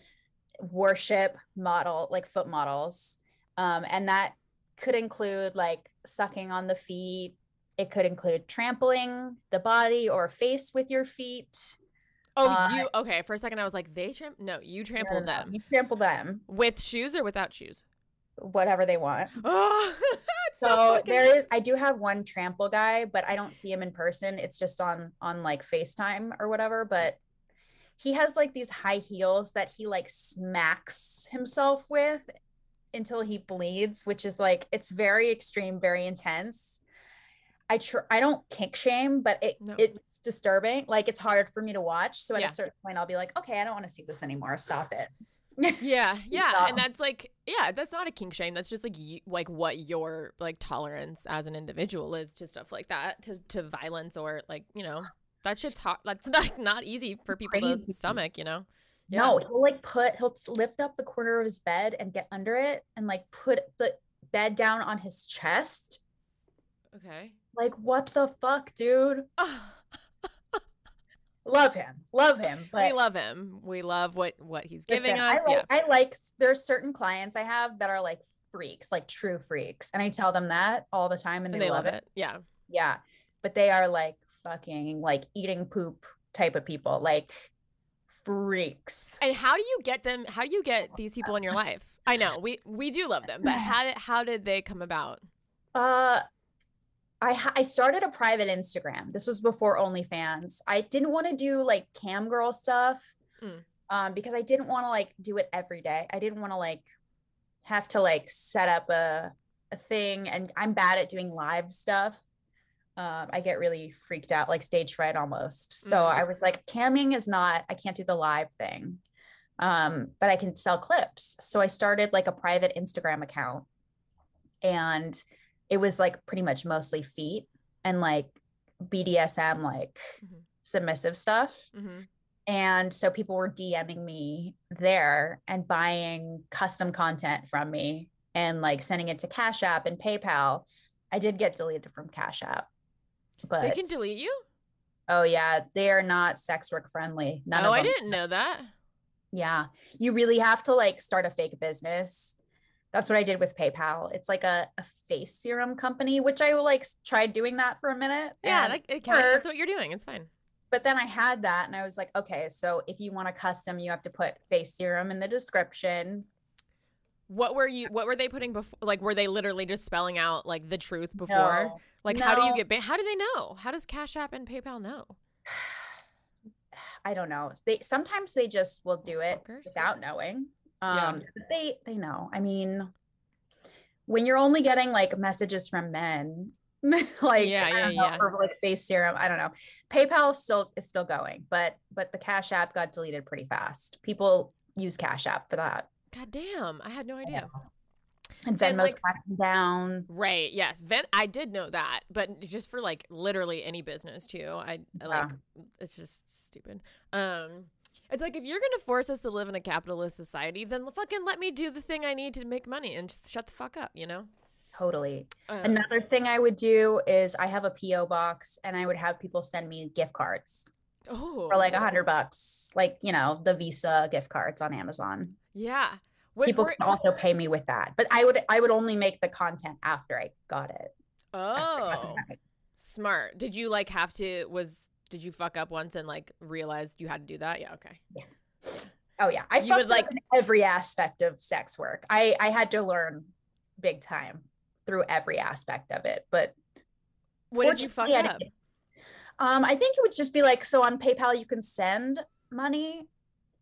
worship model like foot models. Um, and that could include like sucking on the feet. It could include trampling the body or face with your feet. Oh, uh, you okay? For a second, I was like, they tramp. No, you trample no, them. You trample them with shoes or without shoes. Whatever they want. So there is i do have one trample guy but i don't see him in person. It's just on on like facetime or whatever but he has like these high heels that he like smacks himself with until he bleeds which is like it's very extreme very intense. I tr- i don't kink shame but it no. it's disturbing. Like it's hard for me to watch. So at yeah. a certain point i'll be like okay i don't want to see this anymore. Stop it yeah, yeah, and that's like, yeah, that's not a kink shame. That's just like, you, like what your like tolerance as an individual is to stuff like that, to to violence or like you know that shit's hot. That's not not easy for people Crazy. to stomach. You know. Yeah. No, he'll like put he'll lift up the corner of his bed and get under it and like put the bed down on his chest. Okay. Like what the fuck, dude? love him, love him. But we love him. We love what what he's giving listen, us. I like, yeah. I like. There's certain clients I have that are like freaks, like true freaks, and I tell them that all the time, and they, and they love, love it. it. Yeah, yeah. But they are like fucking like eating poop type of people, like freaks. And how do you get them? How do you get these people in your life? I know we we do love them, but how did how did they come about? Uh, I I started a private Instagram. This was before OnlyFans. I didn't want to do like cam girl stuff mm. um, because I didn't want to like do it every day. I didn't want to like have to like set up a a thing, and I'm bad at doing live stuff. Um, I get really freaked out, like stage fright almost. So mm. I was like, camming is not. I can't do the live thing, um, but I can sell clips. So I started like a private Instagram account, and it was like pretty much mostly feet and like BDSM, like mm-hmm. submissive stuff. Mm-hmm. And so people were DMing me there and buying custom content from me and like sending it to Cash App and PayPal. I did get deleted from Cash App, but they can delete you. Oh yeah, they are not sex work friendly. None oh, I didn't know that. Yeah, you really have to like start a fake business that's what I did with PayPal. It's like a, a face serum company, which I like tried doing that for a minute. Yeah, like it counts. That's what you're doing. It's fine. but then I had that and I was like, okay, so if you want a custom, you have to put face serum in the description. What were you? What were they putting before? Like, were they literally just spelling out like the truth before? No. Like, how do you get? Ban- how do they know? How does Cash App and PayPal know? I don't know. They sometimes they just will do it Fuckers. without knowing. Yeah. Um but they they know. I mean, when you're only getting like messages from men, like Yeah, yeah, know, yeah. or like face serum, I don't know. PayPal still is still going, but but the Cash App got deleted pretty fast. People use Cash App for that. God damn, I had no idea. And And, Venmo's like- cracking down. Right. Yes. Ven- I did know that, but just for like literally any business too. I, I like it's just stupid. Um it's like if you're going to force us to live in a capitalist society, then fucking let me do the thing I need to make money and just shut the fuck up, you know? Totally. Um, Another thing I would do is I have a PO box and I would have people send me gift cards. oh. for like a hundred bucks, like you know the Visa gift cards on Amazon. Yeah. Wait, People can also pay me with that, but I would I would only make the content after I got it. after I got the oh. Smart. Did you like have to was did you fuck up once and like realized you had to do that? Yeah, okay. Yeah. oh yeah, I You would, fucked up like- every aspect of sex work. I I had to learn big time through every aspect of it, but What did you fuck up? Um, I think it would just be like so on PayPal you can send money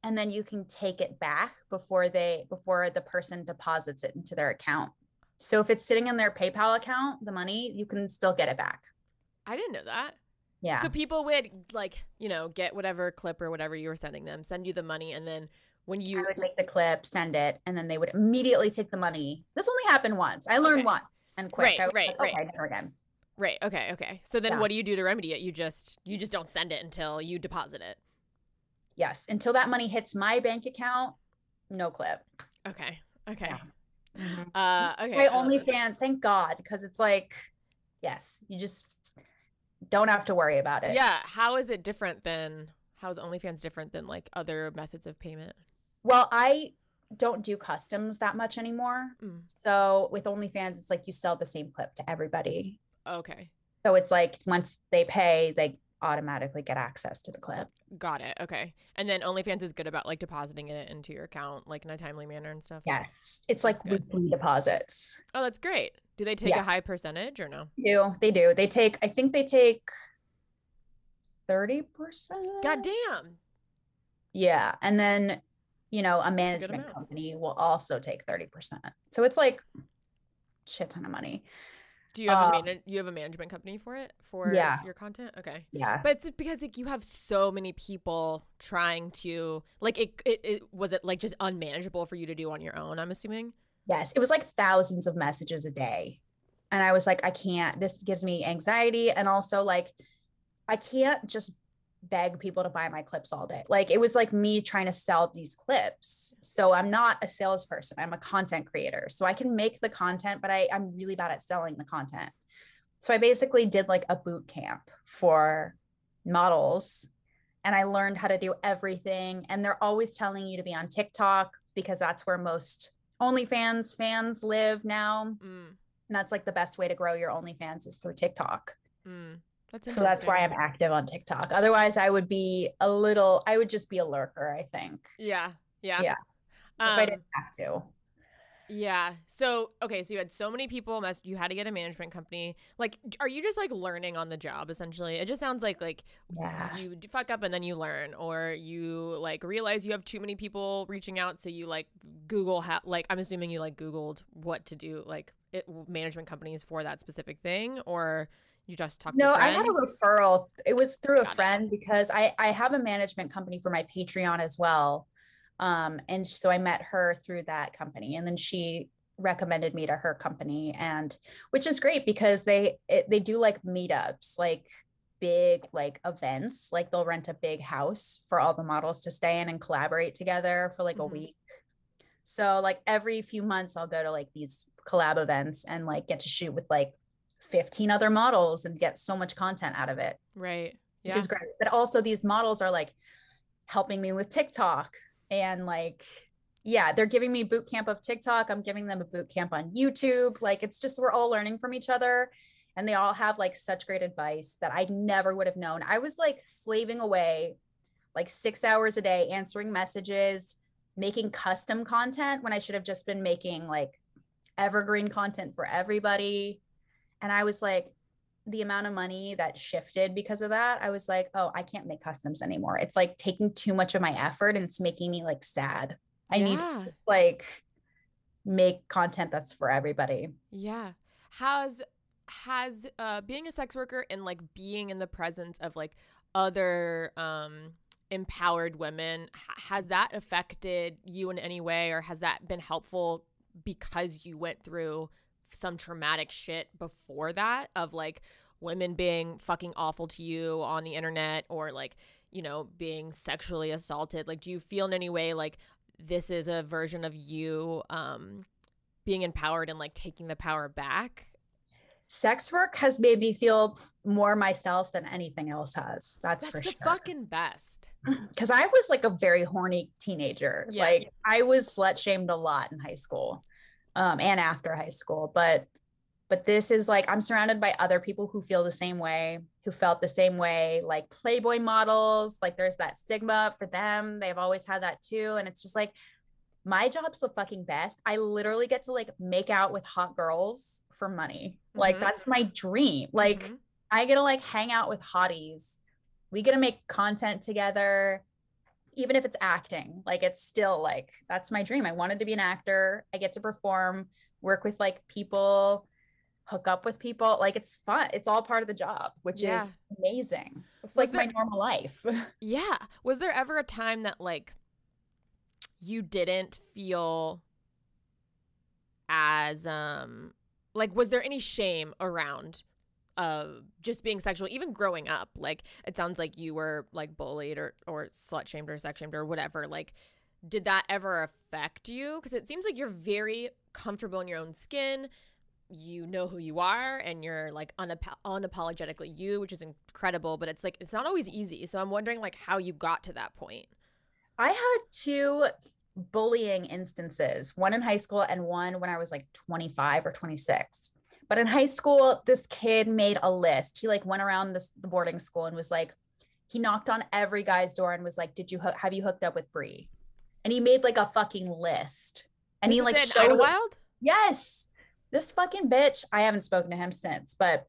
and then you can take it back before they before the person deposits it into their account. So if it's sitting in their PayPal account, the money, you can still get it back. I didn't know that. Yeah. So people would like, you know, get whatever clip or whatever you were sending them, send you the money, and then when I you would make the clip, send it, and then they would immediately take the money. This only happened once. I learned Okay. once and quick. Right, I right, like, right. Okay, never again. right, okay, okay. So then Yeah. what do you do to remedy it? You just you just don't send it until you deposit it. Yes. Until that money hits my bank account, no clip. Okay, okay, Yeah. uh, okay. My I. OnlyFans, thank God, because it's like, yes, you just don't have to worry about it. Yeah, how is it different than how is OnlyFans different than like other methods of payment? Well, I don't do customs that much anymore. Mm. So with OnlyFans, it's like you sell the same clip to everybody. Okay, So it's like once they pay, they automatically get access to the clip. got it. Okay, and then OnlyFans is good about like depositing it into your account like in a timely manner and stuff. Yes. It's like That's good. weekly deposits. Oh, that's great. Do they take Yeah. a high percentage or no? They do. They do. They take, I think they take 30%. God damn. Yeah. And then, you know, a management amount. company will also take 30%. So it's like shit ton of money. Do you have a Um, man- you have a management company for it for yeah. your content? Okay. Yeah. But it's because like you have so many people trying to like it, it it was it like just unmanageable for you to do on your own, I'm assuming. Yes. It was like thousands of messages a day. And I was like, I can't, this gives me anxiety. And also, like, I can't just beg people to buy my clips all day. Like, it was like me trying to sell these clips. So I'm not a salesperson, I'm a content creator. So I can make the content, but I, I'm really bad at selling the content. So I basically did like a boot camp for models and I learned how to do everything. And they're always telling you to be on TikTok because that's where most OnlyFans fans live now. Mm, And that's like the best way to grow your OnlyFans is through TikTok. mm. That's So that's why I'm active on TikTok. Otherwise, I would be a little, I would just be a lurker, I think, Yeah. Yeah. Yeah. if Um, I didn't have to. Yeah. So okay, so you had so many people mess you had to get a management company. Like are you just like learning on the job essentially? It just sounds like like Yeah. you fuck up and then you learn or you like realize you have too many people reaching out so you like Google how like I'm assuming you like googled what to do like it, management companies for that specific thing or you just talked No, I had a referral. It was through a Got it. friend because I I have a management company for my Patreon as well. Um, and so I met her through that company, and then she recommended me to her company, and which is great because they it, they do like meetups, like big like events. Like they'll rent a big house for all the models to stay in and collaborate together for like Mhm. a week. So like every few months, I'll go to like these collab events and like get to shoot with like 15 other models and get so much content out of it, right. which Yeah. is great. But also these models are like helping me with TikTok and like yeah, they're giving me boot camp of TikTok. I'm giving them a boot camp on YouTube. Like it's just we're all learning from each other. and they all have like such great advice that I never would have known. I was like slaving away like 6 hours a day answering messages, making custom content when I should have just been making like evergreen content for everybody. And I was like the amount of money that shifted because of that, I was like, oh, I can't make customs anymore. It's like taking too much of my effort and it's making me like sad. I yeah. need to like make content that's for everybody. Yeah. Has has uh being a sex worker and like being in the presence of like other um empowered women has that affected you in any way or has that been helpful because you went through some traumatic shit before that of like women being fucking awful to you on the internet or like you know being sexually assaulted. Like do you feel in any way like this is a version of you um being empowered and like taking the power back? Sex work has made me feel more myself than anything else has that's, that's for the sure. fucking best. Because i was like a very horny teenager. Yeah. like i was slut shamed a lot in high school um, and after high school but but this is like i'm surrounded by other people who feel the same way who felt the same way like playboy models like there's that stigma for them. They've always had that too. And it's just like my job's the fucking best. I literally get to like make out with hot girls for money. Mm-hmm. like that's my dream. Like mm-hmm. i get to like hang out with hotties. We get to make content together even if it's acting like it's still like that's my dream. I wanted to be an actor. I get to perform work with like people hook up with people. Like it's fun. It's all part of the job which yeah. is amazing. It's was like there, my normal life. Yeah. Was there ever a time that like you didn't feel as um like was there any shame around uh just being sexual even growing up like it sounds like you were like bullied or or slut shamed or sex shamed or whatever like did that ever affect you? Because it seems like you're very comfortable in your own skin. You know who you are and you're like unap- unapologetically you which is incredible but it's like it's not always easy. So i'm wondering like how you got to that point. I had two bullying instances one in high school and one when i was like 25 or 26 but in high school, this kid made a list. He like went around this, the boarding school and was like, he knocked on every guy's door and was like, "Did you ho- have you hooked up with Brie?" And he made like a fucking list. And this he like showed Wild. Yes, this fucking bitch. I haven't spoken to him since, but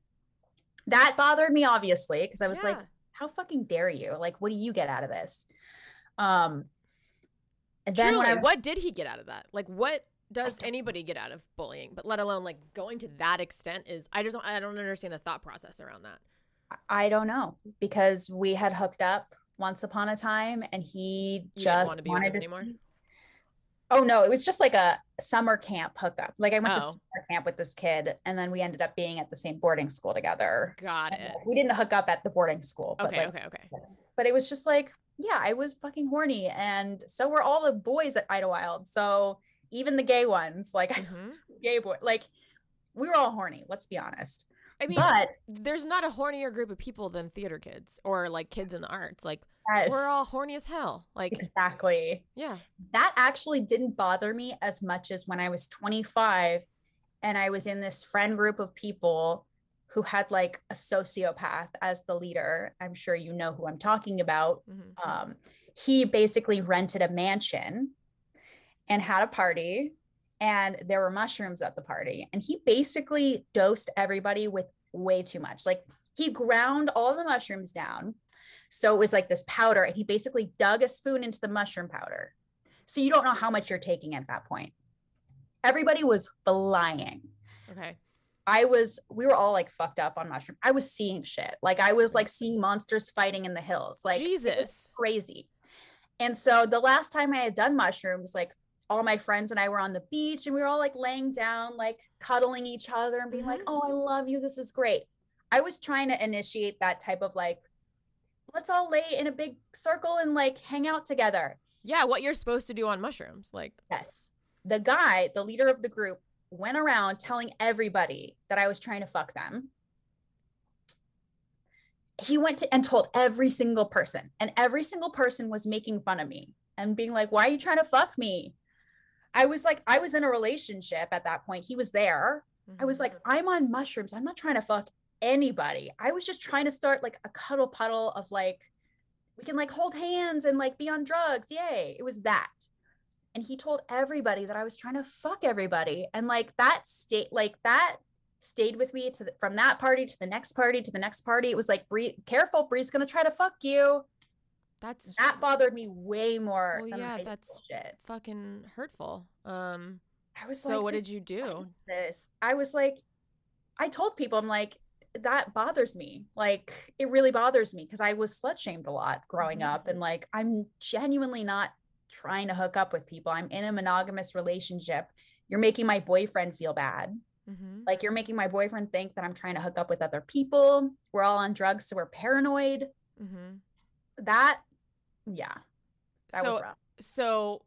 that bothered me obviously because I was yeah. like, "How fucking dare you? Like, what do you get out of this?" Um. And then Truly, I, what did he get out of that? Like, what does anybody get out of bullying? But let alone like going to that extent is i just don't i don't understand the thought process around that. I don't know because we had hooked up once upon a time and he you just want wanted to anymore? Oh no it was just like a summer camp hookup. Like i went oh. to summer camp with this kid and then we ended up being at the same boarding school together. Got it. we didn't hook up at the boarding school But okay like, okay okay. but it was just like yeah i was fucking horny and so were all the boys at Idyllwild. So even the gay ones, like mm-hmm. gay boy, like we were all horny. Let's be honest. I mean, but there's not a hornier group of people than theater kids or like kids in the arts. Like yes, we're all horny as hell. Like exactly. Yeah. That actually didn't bother me as much as when I was 25 and I was in this friend group of people who had like a sociopath as the leader. I'm sure you know who I'm talking about. Mm-hmm. Um, he basically rented a mansion and had a party and there were mushrooms at the party and he basically dosed everybody with way too much like he ground all the mushrooms down so it was like this powder and he basically dug a spoon into the mushroom powder so you don't know how much you're taking at that point everybody was flying okay I was, we were all like fucked up on mushroom. I was seeing shit. Like I was like seeing monsters fighting in the hills. Like Jesus, crazy. And so the last time I had done mushrooms, like all my friends and I were on the beach and we were all like laying down, like cuddling each other and being mm-hmm. like, oh, I love you. This is great. I was trying to initiate that type of like, let's all lay in a big circle and like hang out together. Yeah, what you're supposed to do on mushrooms. Like, yes. The guy, the leader of the group, went around telling everybody that I was trying to fuck them. He went to and told every single person, and every single person was making fun of me and being like, Why are you trying to fuck me? I was like, I was in a relationship at that point. He was there. Mm-hmm. I was like, mm-hmm. I'm on mushrooms. I'm not trying to fuck anybody. I was just trying to start like a cuddle puddle of like, we can like hold hands and like be on drugs. Yay. It was that. And he told everybody that I was trying to fuck everybody. And like that state, like that stayed with me to the, from that party to the next party to the next party. It was like, Bree, careful, Bree's gonna try to fuck you. That's that bothered me way more. Well, yeah, that's shit. fucking hurtful. Um, I was so. Like, what did you do? This. I was like, I told people, I'm like, that bothers me. Like, it really bothers me because I was slut shamed a lot growing mm-hmm. up, and like, I'm genuinely not trying to hook up with people. I'm in a monogamous relationship. You're making my boyfriend feel bad. Mm-hmm. Like you're making my boyfriend think that I'm trying to hook up with other people. We're all on drugs, so we're paranoid. Mm-hmm. That yeah that so, was rough so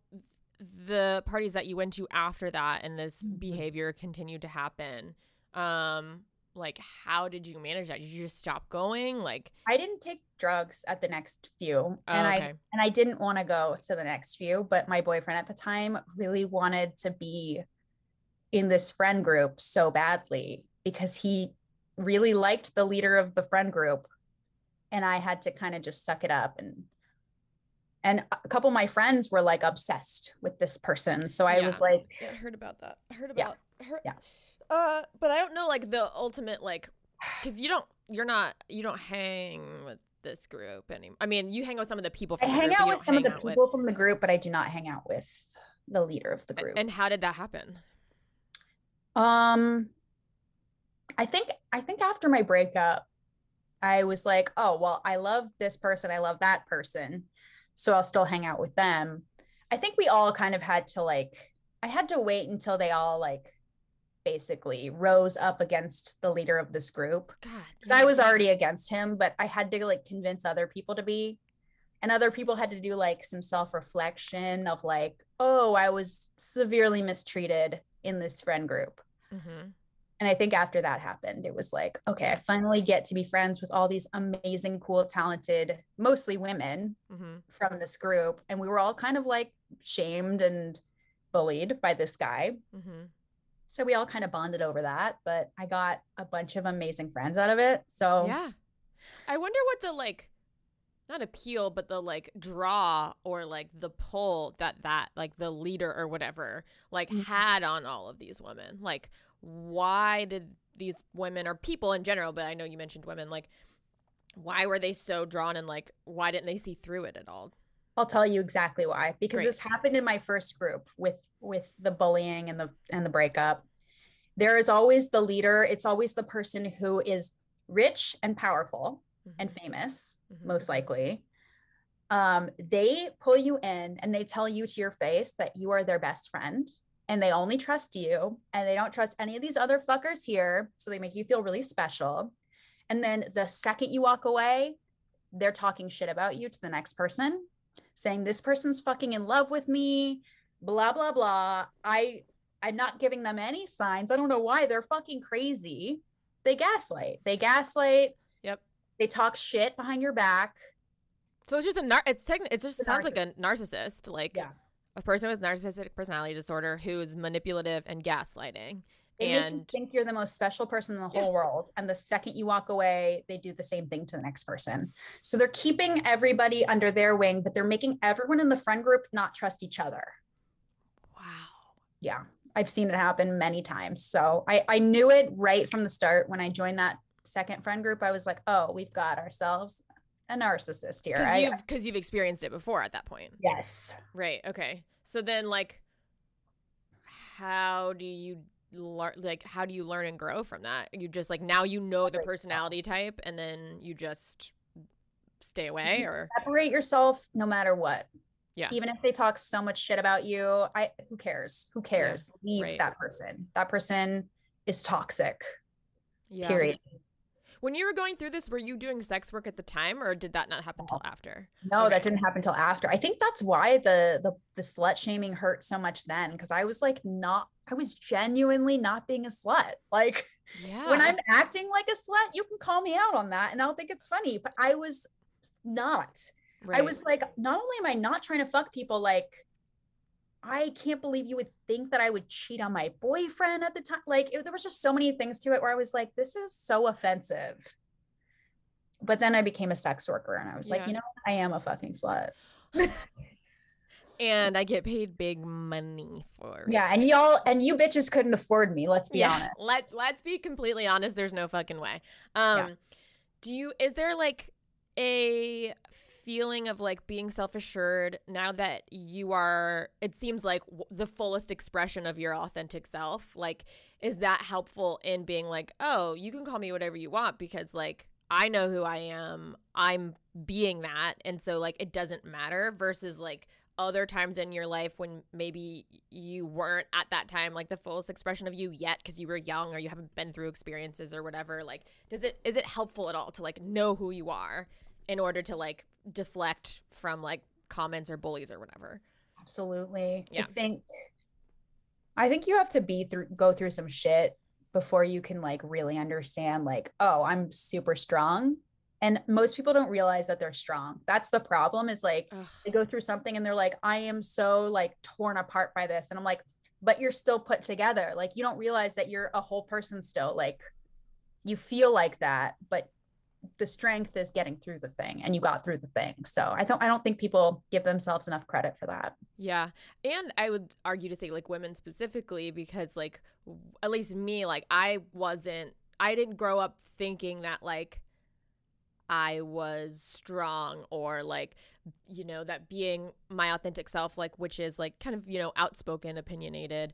the parties that you went to after that and this mm-hmm. behavior continued to happen um like how did you manage that did you just stop going like i didn't take drugs at the next few oh, and okay. i and i didn't want to go to the next few but my boyfriend at the time really wanted to be in this friend group so badly because he really liked the leader of the friend group and i had to kind of just suck it up and and a couple of my friends were like obsessed with this person. So i yeah. was like yeah, i heard about that. I heard about yeah. her yeah. uh but i don't know like the ultimate like because you don't you're not you don't hang with this group anymore i mean you hang out with some of the people from i hang out with some of the people with... from the group but i do not hang out with the leader of the group. and how did that happen? Um i think i think after my breakup i was like oh well i love this person. I love that person so I'll still hang out with them. I think we all kind of had to like I had to wait until they all like basically rose up against the leader of this group. God. Cuz I was already against him, but I had to like convince other people to be and other people had to do like some self-reflection of like, "Oh, I was severely mistreated in this friend group." Mm-hmm. And I think after that happened, it was like, okay, I finally get to be friends with all these amazing, cool, talented, mostly women mm-hmm. from this group. And we were all kind of like shamed and bullied by this guy. Mm-hmm. So we all kind of bonded over that. But I got a bunch of amazing friends out of it. So, yeah. I wonder what the like, not appeal, but the like draw or like the pull that that like the leader or whatever like mm-hmm. had on all of these women. Like, why did these women or people in general, but I know you mentioned women, like why were they so drawn and like why didn't they see through it at all? I'll tell you exactly why. Because Great. this happened in my first group with with the bullying and the and the breakup. There is always the leader, it's always the person who is rich and powerful mm-hmm. and famous, mm-hmm. most likely. Um, they pull you in and they tell you to your face that you are their best friend and they only trust you and they don't trust any of these other fuckers here. So they make you feel really special. And then the second you walk away, they're talking shit about you to the next person, saying this person's fucking in love with me, blah blah blah. I I'm not giving them any signs. I don't know why they're fucking crazy. They gaslight. They gaslight. Yep. They talk shit behind your back. So it's just a nar- it's techn- it just sounds like a narcissist. Like yeah a person with narcissistic personality disorder who's manipulative and gaslighting. They and make you think you're the most special person in the whole yeah. world. And the second you walk away, they do the same thing to the next person. So they're keeping everybody under their wing, but they're making everyone in the friend group not trust each other. Wow. Yeah. I've seen it happen many times. So I, I knew it right from the start when I joined that second friend group. I was like, oh, we've got ourselves a narcissist here. Because you've, you've experienced it before at that point. Yes. Right. Okay. So then, like, how do you learn? Like, how do you learn and grow from that? You just like now you know the personality type, and then you just stay away, or separate yourself no matter what. Yeah. Even if they talk so much shit about you, I who cares? Who cares? Yeah. Leave right. that person. That person is toxic. Yeah. Period. When you were going through this, were you doing sex work at the time, or did that not happen until after? No, okay. that didn't happen until after. I think that's why the the the slut shaming hurt so much then, because I was like not. I was genuinely not being a slut. Like yeah. when I'm acting like a slut, you can call me out on that, and I'll think it's funny. But I was not. Right. I was like, not only am I not trying to fuck people, like I can't believe you would think that I would cheat on my boyfriend at the time. Like it, there was just so many things to it where I was like, this is so offensive. But then I became a sex worker and I was like, you know, I am a fucking slut. and I get paid big money for it. Yeah, and y'all and you bitches couldn't afford me. Let's be honest. Let let's be completely honest. There's no fucking way. Um, do you? Is there like a feeling of like being self assured now that you are? It seems like w- the fullest expression of your authentic self. Like, is that helpful in being like, oh, you can call me whatever you want because like I know who I am. I'm being that, and so like it doesn't matter. Versus like other times in your life when maybe you weren't at that time like the fullest expression of you yet because you were young or you haven't been through experiences or whatever like does it is it helpful at all to like know who you are in order to like deflect from like comments or bullies or whatever Absolutely. Yeah. I think I think you have to be through go through some shit before you can like really understand like, oh, I'm super strong. And most people don't realize that they're strong. That's the problem is like Ugh. they go through something and they're like, I am so like torn apart by this. And I'm like, but you're still put together. Like you don't realize that you're a whole person still. Like you feel like that, but the strength is getting through the thing and you got through the thing. So I don't I don't think people give themselves enough credit for that. Yeah. And I would argue to say like women specifically because like at least me like I wasn't I didn't grow up thinking that like I was strong or like you know that being my authentic self like which is like kind of you know outspoken opinionated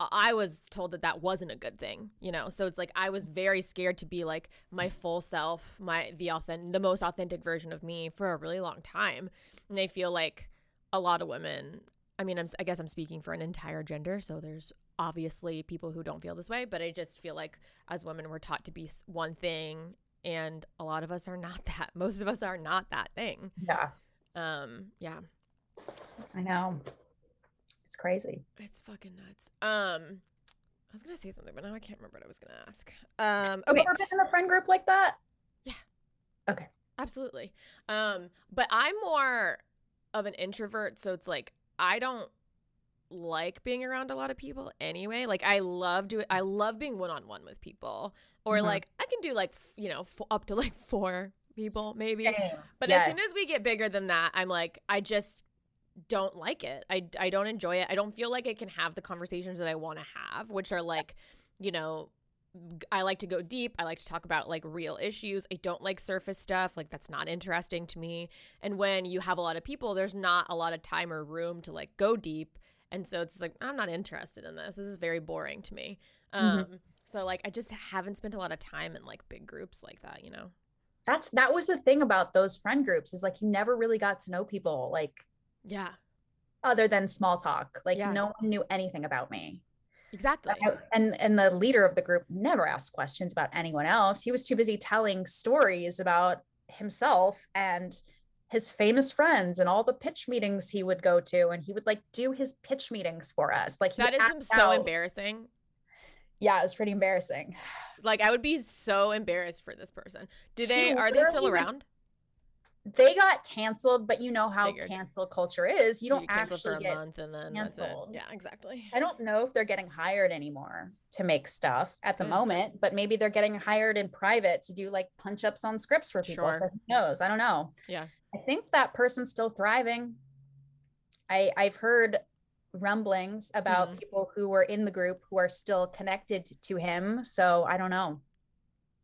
I was told that that wasn't a good thing, you know. So it's like I was very scared to be like my full self, my the authentic, the most authentic version of me for a really long time. And I feel like a lot of women. I mean, I'm, I guess I'm speaking for an entire gender, so there's obviously people who don't feel this way, but I just feel like as women we're taught to be one thing, and a lot of us are not that. Most of us are not that thing. Yeah. Um, yeah, I know. It's crazy. It's fucking nuts. Um, I was gonna say something, but now I can't remember what I was gonna ask. Um, Have okay, you ever been in a friend group like that? Yeah. Okay. Absolutely. Um, but I'm more of an introvert, so it's like I don't like being around a lot of people anyway. Like I love doing, I love being one on one with people, or Mhm. like I can do like f- you know f- up to like four people maybe. Same. But Yes. as soon as we get bigger than that, I'm like, I just don't like it. I, I don't enjoy it. I don't feel like I can have the conversations that I want to have, which are like, you know, I like to go deep. I like to talk about like real issues. I don't like surface stuff. Like that's not interesting to me. And when you have a lot of people, there's not a lot of time or room to like go deep. And so it's like, I'm not interested in this. This is very boring to me. Um, Mhm. so like I just haven't spent a lot of time in like big groups like that, you know? That's that was the thing about those friend groups is like you never really got to know people like Yeah, other than small talk. Like Yeah. no one knew anything about me. exactly. And and the leader of the group never asked questions about anyone else. He was too busy telling stories about himself and his famous friends and all the pitch meetings he would go to and he would like do his pitch meetings for us. Like he That is so out- embarrassing. Yeah, it was pretty embarrassing. Like I would be so embarrassed for this person. Do He they are they still around? They got canceled, but you know how Figured. cancel culture is. You don't canceled actually for a get month and then that's it. canceled. Yeah, exactly. I don't know if they're getting hired anymore to make stuff at the Good. moment, but maybe they're getting hired in private to do like punch ups on scripts for people. So who knows? I don't know. Yeah. I think that person's still thriving. I I've heard rumblings about Mhm. people who were in the group who are still connected to him. So I don't know.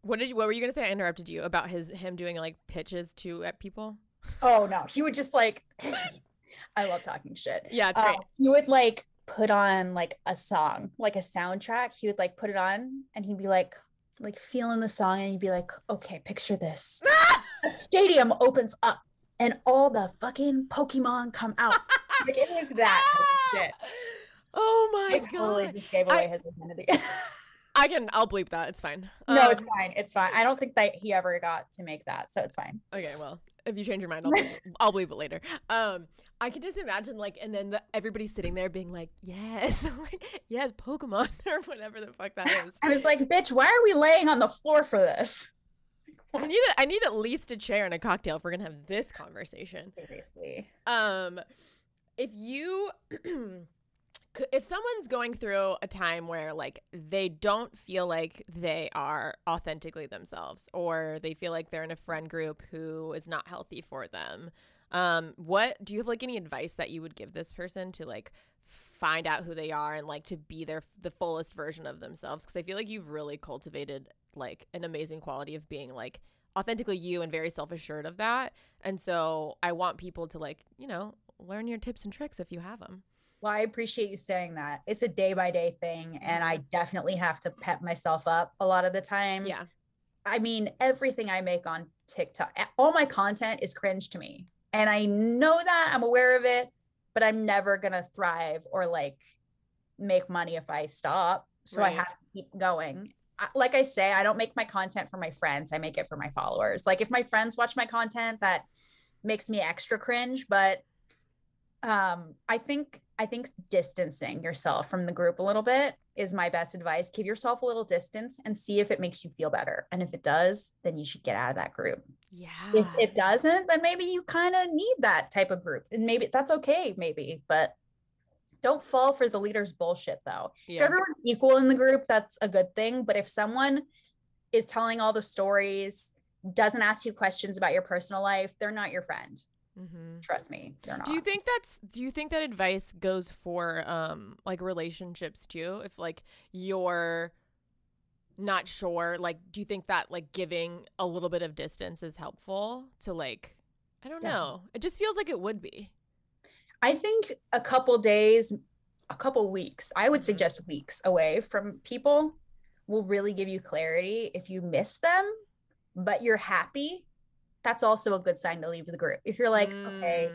What did you what were you gonna say? I interrupted you about his him doing like pitches to at people. Oh no, he would just like I love talking shit. Yeah, it's Uh, he would like put on like a song, like a soundtrack. He would like put it on and he'd be like, like feeling the song, and you'd be like, okay, picture this. A stadium opens up and all the fucking Pokemon come out. like it was that shit. Oh my I totally god. just gave I- away his identity. I can I'll bleep that. It's fine. no, it's Um, fine. It's fine. I don't think that he ever got to make that, so it's fine. Okay, well, if you change your mind, I'll bleep, I'll bleep it later. Um, I can just imagine like, and then the, everybody sitting there being like, "Yes, like, yes, Pokemon or whatever the fuck that is." I was like, bitch, why are we laying on the floor for this? I need a, I need at least a chair and a cocktail if we're gonna have this conversation. Seriously. Um, if you if someone's going through a time where like they don't feel like they are authentically themselves or they feel like they're in a friend group who is not healthy for them um what do you have like any advice that you would give this person to like find out who they are and like to be their the fullest version of themselves? Because i feel like you've really cultivated like an amazing quality of being like authentically you and very self-assured of that. And so i want people to like you know learn your tips and tricks if you have them well, I appreciate you saying that. It's a day by day thing, and I definitely have to pep myself up a lot of the time. Yeah. I mean, everything I make on TikTok, all my content is cringe to me. And I know that, I'm aware of it, but I'm never going to thrive or like make money if I stop. So right. I have to keep going. Like I say, I don't make my content for my friends, I make it for my followers. Like if my friends watch my content, that makes me extra cringe, but um, I think I think distancing yourself from the group a little bit is my best advice. Give yourself a little distance and see if it makes you feel better. And if it does, then you should get out of that group. Yeah. If it doesn't, then maybe you kind of need that type of group. And maybe that's okay, maybe, but don't fall for the leader's bullshit though. Yeah. If everyone's equal in the group, that's a good thing. But if someone is telling all the stories, doesn't ask you questions about your personal life, they're not your friend. Mm-hmm. Trust me, they're not. Do you think that's? Do you think that advice goes for um like relationships too? If like you're not sure, like, do you think that like giving a little bit of distance is helpful to like? I don't yeah. know. It just feels like it would be. I think a couple days, a couple weeks. I would mm-hmm. suggest weeks away from people will really give you clarity if you miss them, but you're happy that's also a good sign to leave the group. If you're like, mm. okay,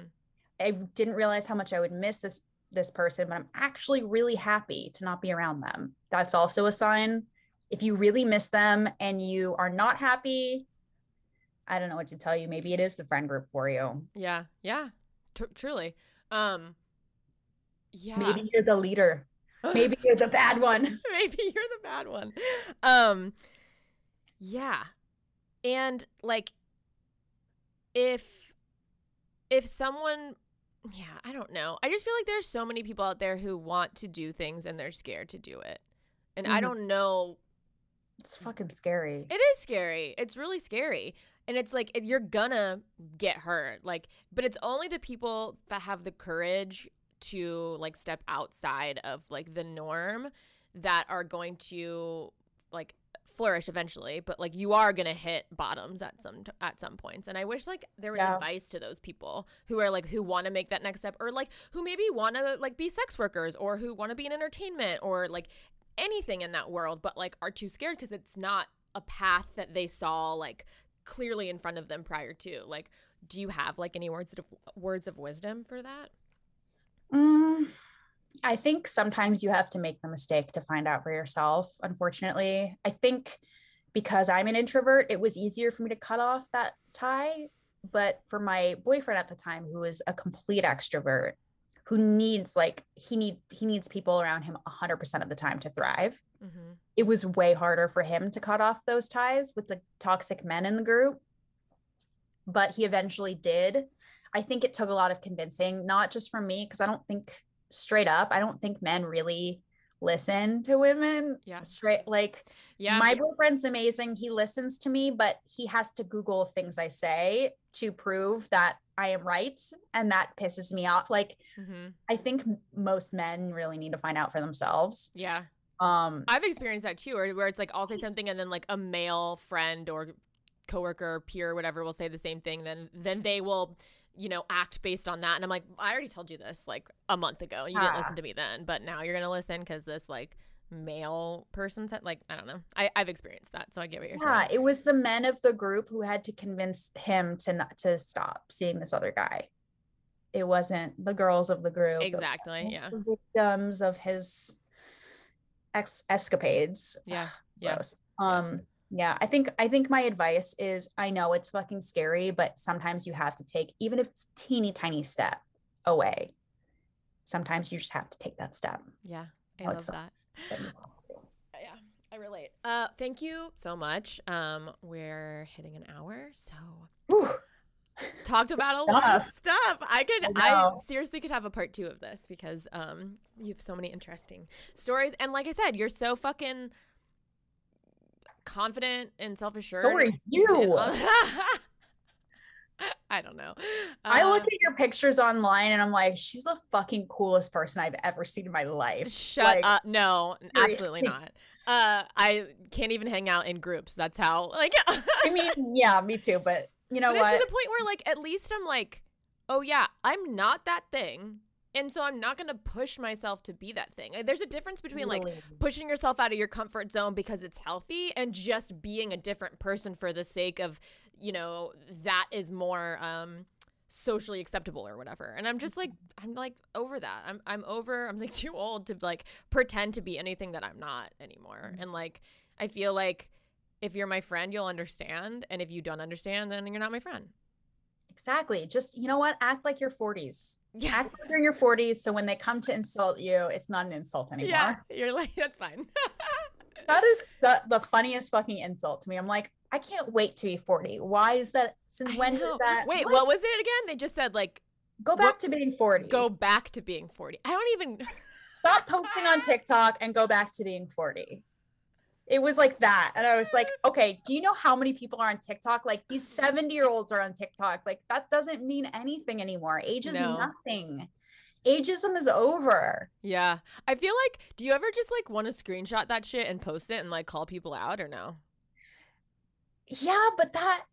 I didn't realize how much I would miss this this person, but I'm actually really happy to not be around them. That's also a sign. If you really miss them and you are not happy, I don't know what to tell you. Maybe it is the friend group for you. Yeah, yeah, T- truly. Um, yeah. Maybe you're the leader. Maybe you're the bad one. Maybe you're the bad one. Um, yeah, and like if if someone yeah, I don't know. I just feel like there's so many people out there who want to do things and they're scared to do it. And mm-hmm. I don't know it's fucking scary. It is scary. It's really scary. And it's like you're gonna get hurt. Like but it's only the people that have the courage to like step outside of like the norm that are going to like flourish eventually, but like you are gonna hit bottoms at some t- at some points. And I wish like there was yeah. advice to those people who are like who want to make that next step, or like who maybe want to like be sex workers, or who want to be in entertainment, or like anything in that world, but like are too scared because it's not a path that they saw like clearly in front of them prior to. Like, do you have like any words of words of wisdom for that? Mm, I think sometimes you have to make the mistake to find out for yourself, unfortunately. I think because I'm an introvert, it was easier for me to cut off that tie. But for my boyfriend at the time, who is a complete extrovert, who needs like he need he needs people around him 100% of the time to thrive. Mm-hmm. It was way harder for him to cut off those ties with the toxic men in the group. But he eventually did. I think it took a lot of convincing, not just from me, because I don't think straight up, I don't think men really listen to women. Yeah. Straight like yeah. My boyfriend's amazing. He listens to me, but he has to Google things I say to prove that I am right. And that pisses me off. Like mm-hmm. I think most men really need to find out for themselves. Yeah. Um I've experienced that too, where, where it's like I'll say something and then like a male friend or coworker, peer, whatever will say the same thing, then then they will you know, act based on that. And I'm like, I already told you this like a month ago. You didn't listen to me then, but now you're gonna listen because this like male person said like I don't know. I, I've experienced that, so I get what you're yeah, saying. it was the men of the group who had to convince him to not to stop seeing this other guy. It wasn't the girls of the group. Exactly. Yeah. victims of his ex escapades. Yeah. yeah. Um yeah, I think I think my advice is I know it's fucking scary, but sometimes you have to take even if it's teeny tiny step away. Sometimes you just have to take that step. Yeah. I oh, love that. yeah, I relate. Uh thank you so much. Um we're hitting an hour, so talked about a lot of stuff. I could, I I, seriously could have a part two of this because um, you have so many interesting stories, and like I said, you're so fucking confident and self assured. So are you. I don't know. I look Uh, at your pictures online and I'm like, she's the fucking coolest person I've ever seen in my life. Shut Like, up! No, absolutely not. Uh, I can't even hang out in groups. That's how like. I mean, yeah, me too. But you know but it's what? to the point where like at least I'm like, oh yeah, I'm not that thing, and so I'm not gonna push myself to be that thing. Uh, there's a difference between like pushing yourself out of your comfort zone because it's healthy and just being a different person for the sake of you know that is more um socially acceptable or whatever. And i'm just like mm-hmm. i'm like over that. I'm i'm over i'm like too old to like pretend to be anything that i'm not anymore. Mm-hmm. And like i feel like if you're my friend you'll understand. And if you don't understand then you're not my friend exactly. Just you know what? Act like you're 40s. yeah Act like you're in your 40s. So when they come to insult you, it's not an insult anymore. yeah you're like that's fine That is su- the funniest fucking insult to me. I'm like, I can't wait to be 40. Why is that? Since I when know. that? wait what was it again they just said like Go back to being 40. go back to being 40 i don't even Stop posting on TikTok and go back to being 40. It was like that. And I was like, mm. okay, do you know how many people are on TikTok? Like these mm. 70 year olds are on TikTok. Like that doesn't mean anything anymore. Age is No. nothing. Ageism is over. Yeah. I feel like do you ever just like want to screenshot that shit and post it and like call people out or no? Yeah, but that,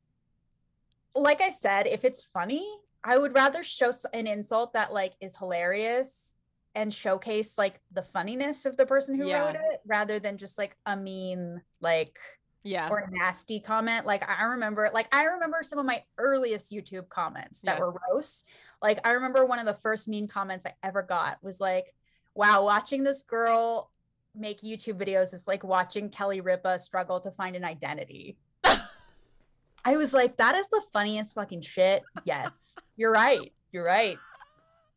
like I said, if it's funny, I would rather show an insult that like is hilarious and showcase like the funniness of the person who Yeah. wrote it rather than just like a mean, like, Yeah. or nasty comment. Like I remember, like I remember some of my earliest YouTube comments that Yeah. were roasts. Like I remember one of the first mean comments I ever got was like, "Wow, watching this girl make YouTube videos is like watching Kelly Ripa struggle to find an identity." I was like, "That is the funniest fucking shit." Yes, you're right. You're right.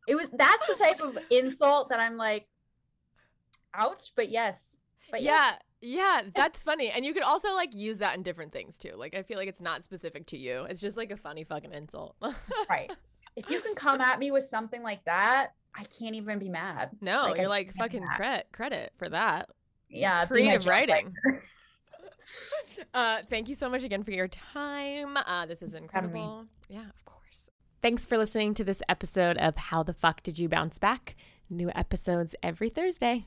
It was that's the type of insult that I'm like, "Ouch!" But yes, but yeah. yes. Yeah, that's funny. And you could also like use that in different things too. Like I feel like it's not specific to you. It's just like a funny fucking insult. right. If you can come at me with something like that, I can't even be mad. no, Like, you're like fucking credit credit for that. Yeah, Creative writing. Uh, thank you so much again for your time. Uh, this is incredible. Yeah, of course. Thanks for listening to this episode of How the Fuck Did You Bounce Back? New episodes every Thursday.